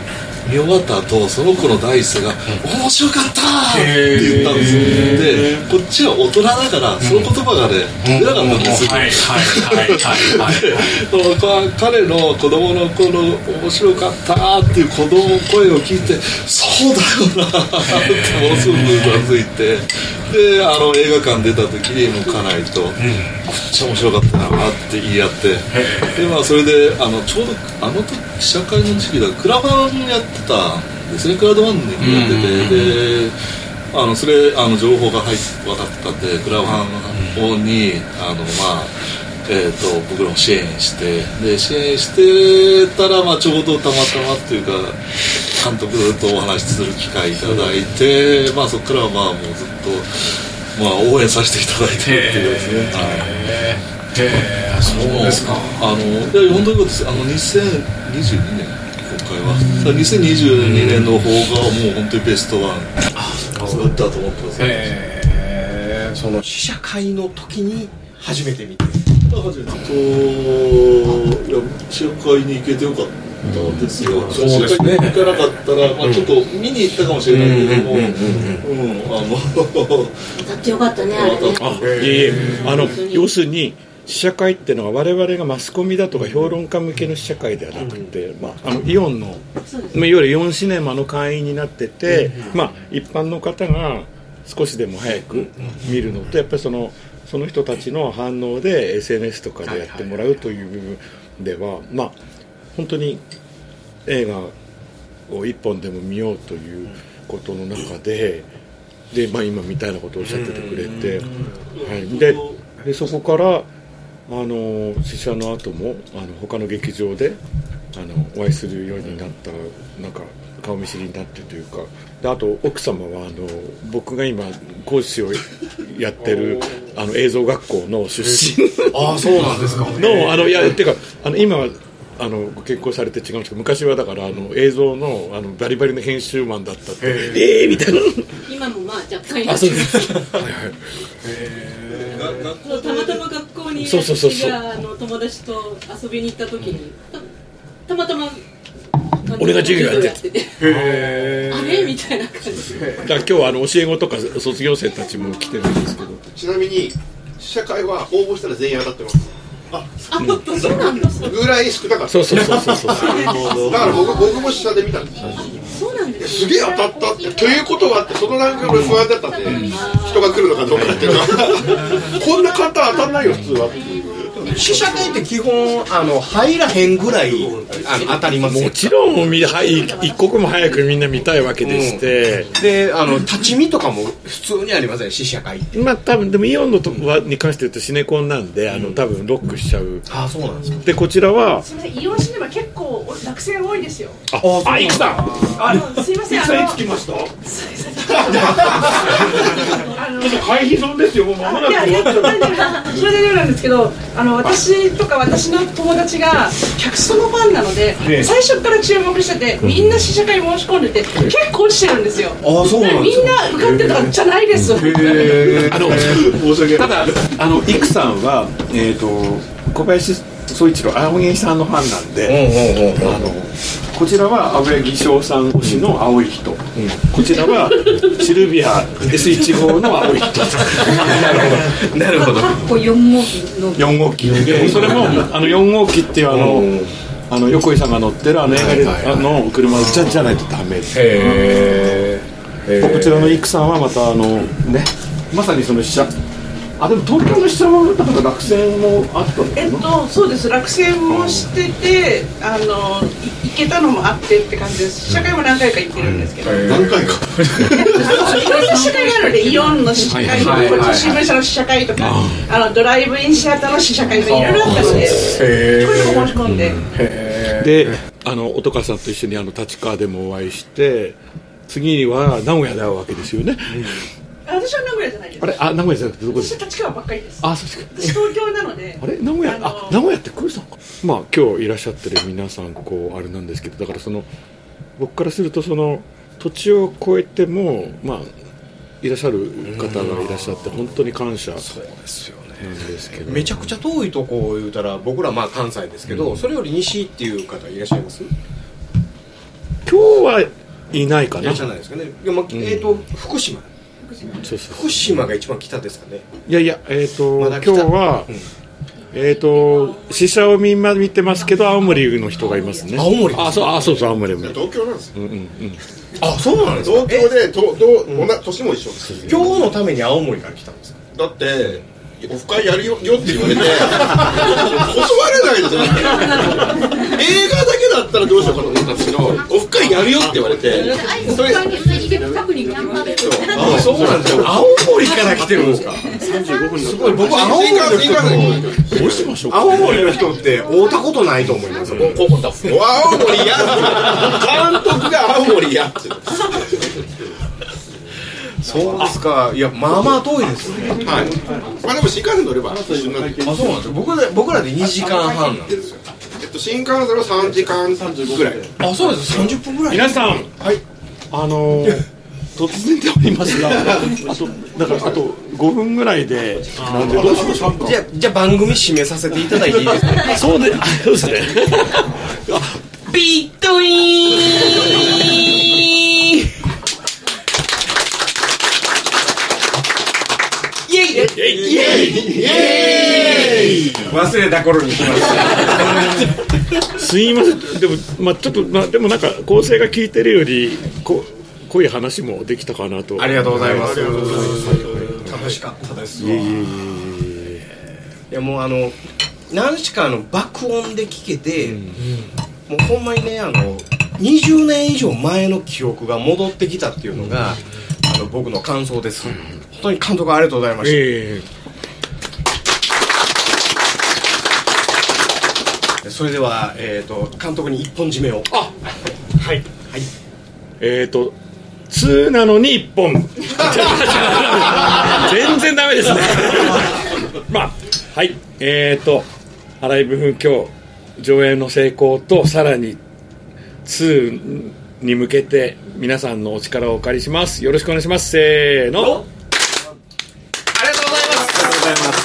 見終わった後その子の第一声が「面白かった!」って言ったんですよ。でこっちは大人だからその言葉がね出なかったんですよ。はいはいはいはい彼の子供の頃面白かったっていう子供の声を聞いてそうだよなってものすごくうなずいてであの映画館出た時にもう家内と、めっちゃ面白かったなって言い合ってでまあそれであのちょうどあの時記者会の時期だクラファンやってたんですね。クラウドファンディングやってて、であのそれあの情報が入って分かったんでクラファンにあのまあえー、と僕らも支援してで支援してたら、まあ、ちょうどたまたまっていうか監督とお話しする機会いただいて、まあ、そこからはまあもうずっとまあ、応援させていただいてるっていうですね。そうですか。あのいや本当にことです。あの2022年今回は。2022年の方がもう本当にベストワンだったと思ってます。へえ。その試写会の時に初めて見て。初めて。といや試写会に行けてよかったですよ、そうですね。試写会に行かなかったら、まあ、ちょっと見に行ったかもしれないけども、うんあのだってよかったねあれね。あいえいえあの要するに試写会っていうのは我々がマスコミだとか評論家向けの試写会ではなくて、まあ、あのイオンの、まあ、いわゆるイオンシネマの会員になってて、まあ、一般の方が少しでも早く見るのとやっぱりそのその人たちの反応で SNS とかでやってもらうという部分では、まあ、本当に映画を一本でも見ようということの中でで、まあ、今みたいなことをおっしゃっててくれて、はい、ででそこからあの試写の後もあの他の劇場であのお会いするようになったなんか顔見知りになってというかであと奥様はあの僕が今講師をやってるあの映像学校の出身 ああそうなんですか。のあのいやっていうかあの今はあのご結婚されて違うんですけど昔はだからあの映像のあのバリバリの編集マンだったって。ええー、みたいな。今もまあ若干あそうです。はいはい。そうたまたま学校にそうそうそうそう。あの友達と遊びに行った時にたたまたま俺が授業やってて。へあれ？みたいな感じ。だから今日はあの教え子とか卒業生たちも来てるんですけど。ちなみに試写会は応募したら全員当たってます。あそうなんですぐらい少なかった。そうそうそうそうそう。だから僕僕も試写で見たんですそうなんです。すげえ当たったってということはあってその段階俺不安だったんで人が来るのかどうかっていうのは。こんな簡単当たんないよ普通はっていう試写会って基本あの入らへんぐらいあの当たりますよもちろんみはい一刻も早くみんな見たいわけでして、であの立ち見とかも普通にありません試写会って。まあ多分でもイオンのとはに関して言うとシネコンなんで、あの多分ロックしちゃう。あそうなんですか。でこちらはすみません、イオンシネマ結構落選多いですよ。ああいくさん！あのすいません、あの。きました？あのちょっと回避損ですよもう間もなくいやいや終わっちゃう。それで大丈夫なんですけどあの私とか私の友達が客層のファンなので、ええ。最初から注目しててみんな試写会申し込んでて結構落ちてるんですよ。あそうなんですみんな受かってたんじゃないです。あのただあのイクさんはえっ、と小林総一郎青柳さんのファンなんで、あのこちらは青柳翔さん推しの青い人、こちらはシルビア S1 号の青い人。なるほど。かっこ4号機の。4号機。でそれもあの4号機っていうあの、あの横井さんが乗ってるあの映画の車。じゃじゃないとダメです。へこちらのイクさんはまたあのねまさにその試写あでも東京の試写もだから落選もあったのかな？えっと、そうです。落選もしててあのい行けたのもあってって感じです。試写会も何回か行ってるんですけど、何回か？いろんな試写会があるのでイオンの試写会とか新聞社の試写会とかあのドライブインシアターの試写会とかいろいろあったのでそういうの申し込んで。であの音川さんと一緒にあの立川でもお会いして次には名古屋で会うわけですよね、私は名古屋じゃないです。あれ？あ名古屋じゃなくてどこです？立川ばっかりです。あそうですか。私東京なので。あれ？名古屋？のあ名古屋ってクーさんか。まあ今日いらっしゃってる皆さんこうあれなんですけどだからその僕からするとその土地を越えてもまあいらっしゃる方がいらっしゃって本当に感謝そうですよねなんですけどめちゃくちゃ遠いとこ言うたら僕らまあ関西ですけど、それより西っていう方いらっしゃいます？今日はいないかな。いらっしゃらないですかね。いや、まあえっ、と福島そうそう福島が一番北ですかね。いやいやえっ、と、ま今日は、えっ、と死者をみんな見てますけど青森の人がいますね。青森あそうあそうそう青森。も東京なんですよ。うんうんうん。あそうなんですか？東京でとど同じ年も一緒です。今日のために青森から来たんですか？だってオフ会やるよよって言われて 断れないですよ。映画だけだったらどうしようかと思ったんですけどオフ会やるよって言われてそれあそうなんですよ。青森から来てるんですか？すごい僕青森の人とどうしましょうか。青森の人って会ったことないと思いますよ。ここだ青森やって。監督が青森やって。そそうですか？いやまあまあ遠いです。ねはい。まあでも新幹線乗れば一緒になって。あそうなんですよ。僕ら僕らで2時間半なんですよえっと新幹線は3時間ぐらい。あそうです。30分ぐらい。皆さん。はい。あのー突然ではありますがあとだからあと5分ぐらいでなんでどうしましょうか。じゃあじゃあ番組締めさせていただいていいですか？そうであそうですね。ビットインイエイイエイイエイ忘れた頃に来ました。すいませんでもまあちょっとまあでもなんか構成が聞いてるよりこ濃い話もできたかなとありがとうございます楽しかった。ですいえいやもうあの何しかの爆音で聞けて、もうほんまにねあの20年以上前の記憶が戻ってきた。っていうのが、あの僕の感想です、本当に監督ありがとうございました、えそれでは、えー、と監督に一本締めを。あはい。はい。えっ、と2なのに1本。全然ダメですね。まあはい。えっ、と荒井部分今日上映の成功とさらに2に向けて皆さんのお力をお借りします。よろしくお願いします。せーのありがとうございます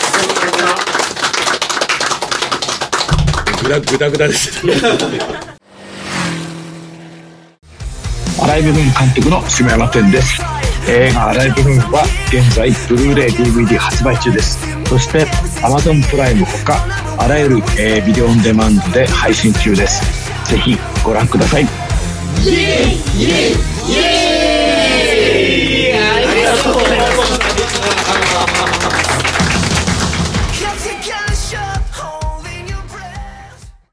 ぐだぐだぐだです。荒井部分監督の下山天です。映画「荒井部分」は現在ブルーレイ DVD 発売中です。そして Amazon プライムほかあらゆる、えービデオオンデマンドで配信中です。ぜひご覧ください。イエイイエイイエイ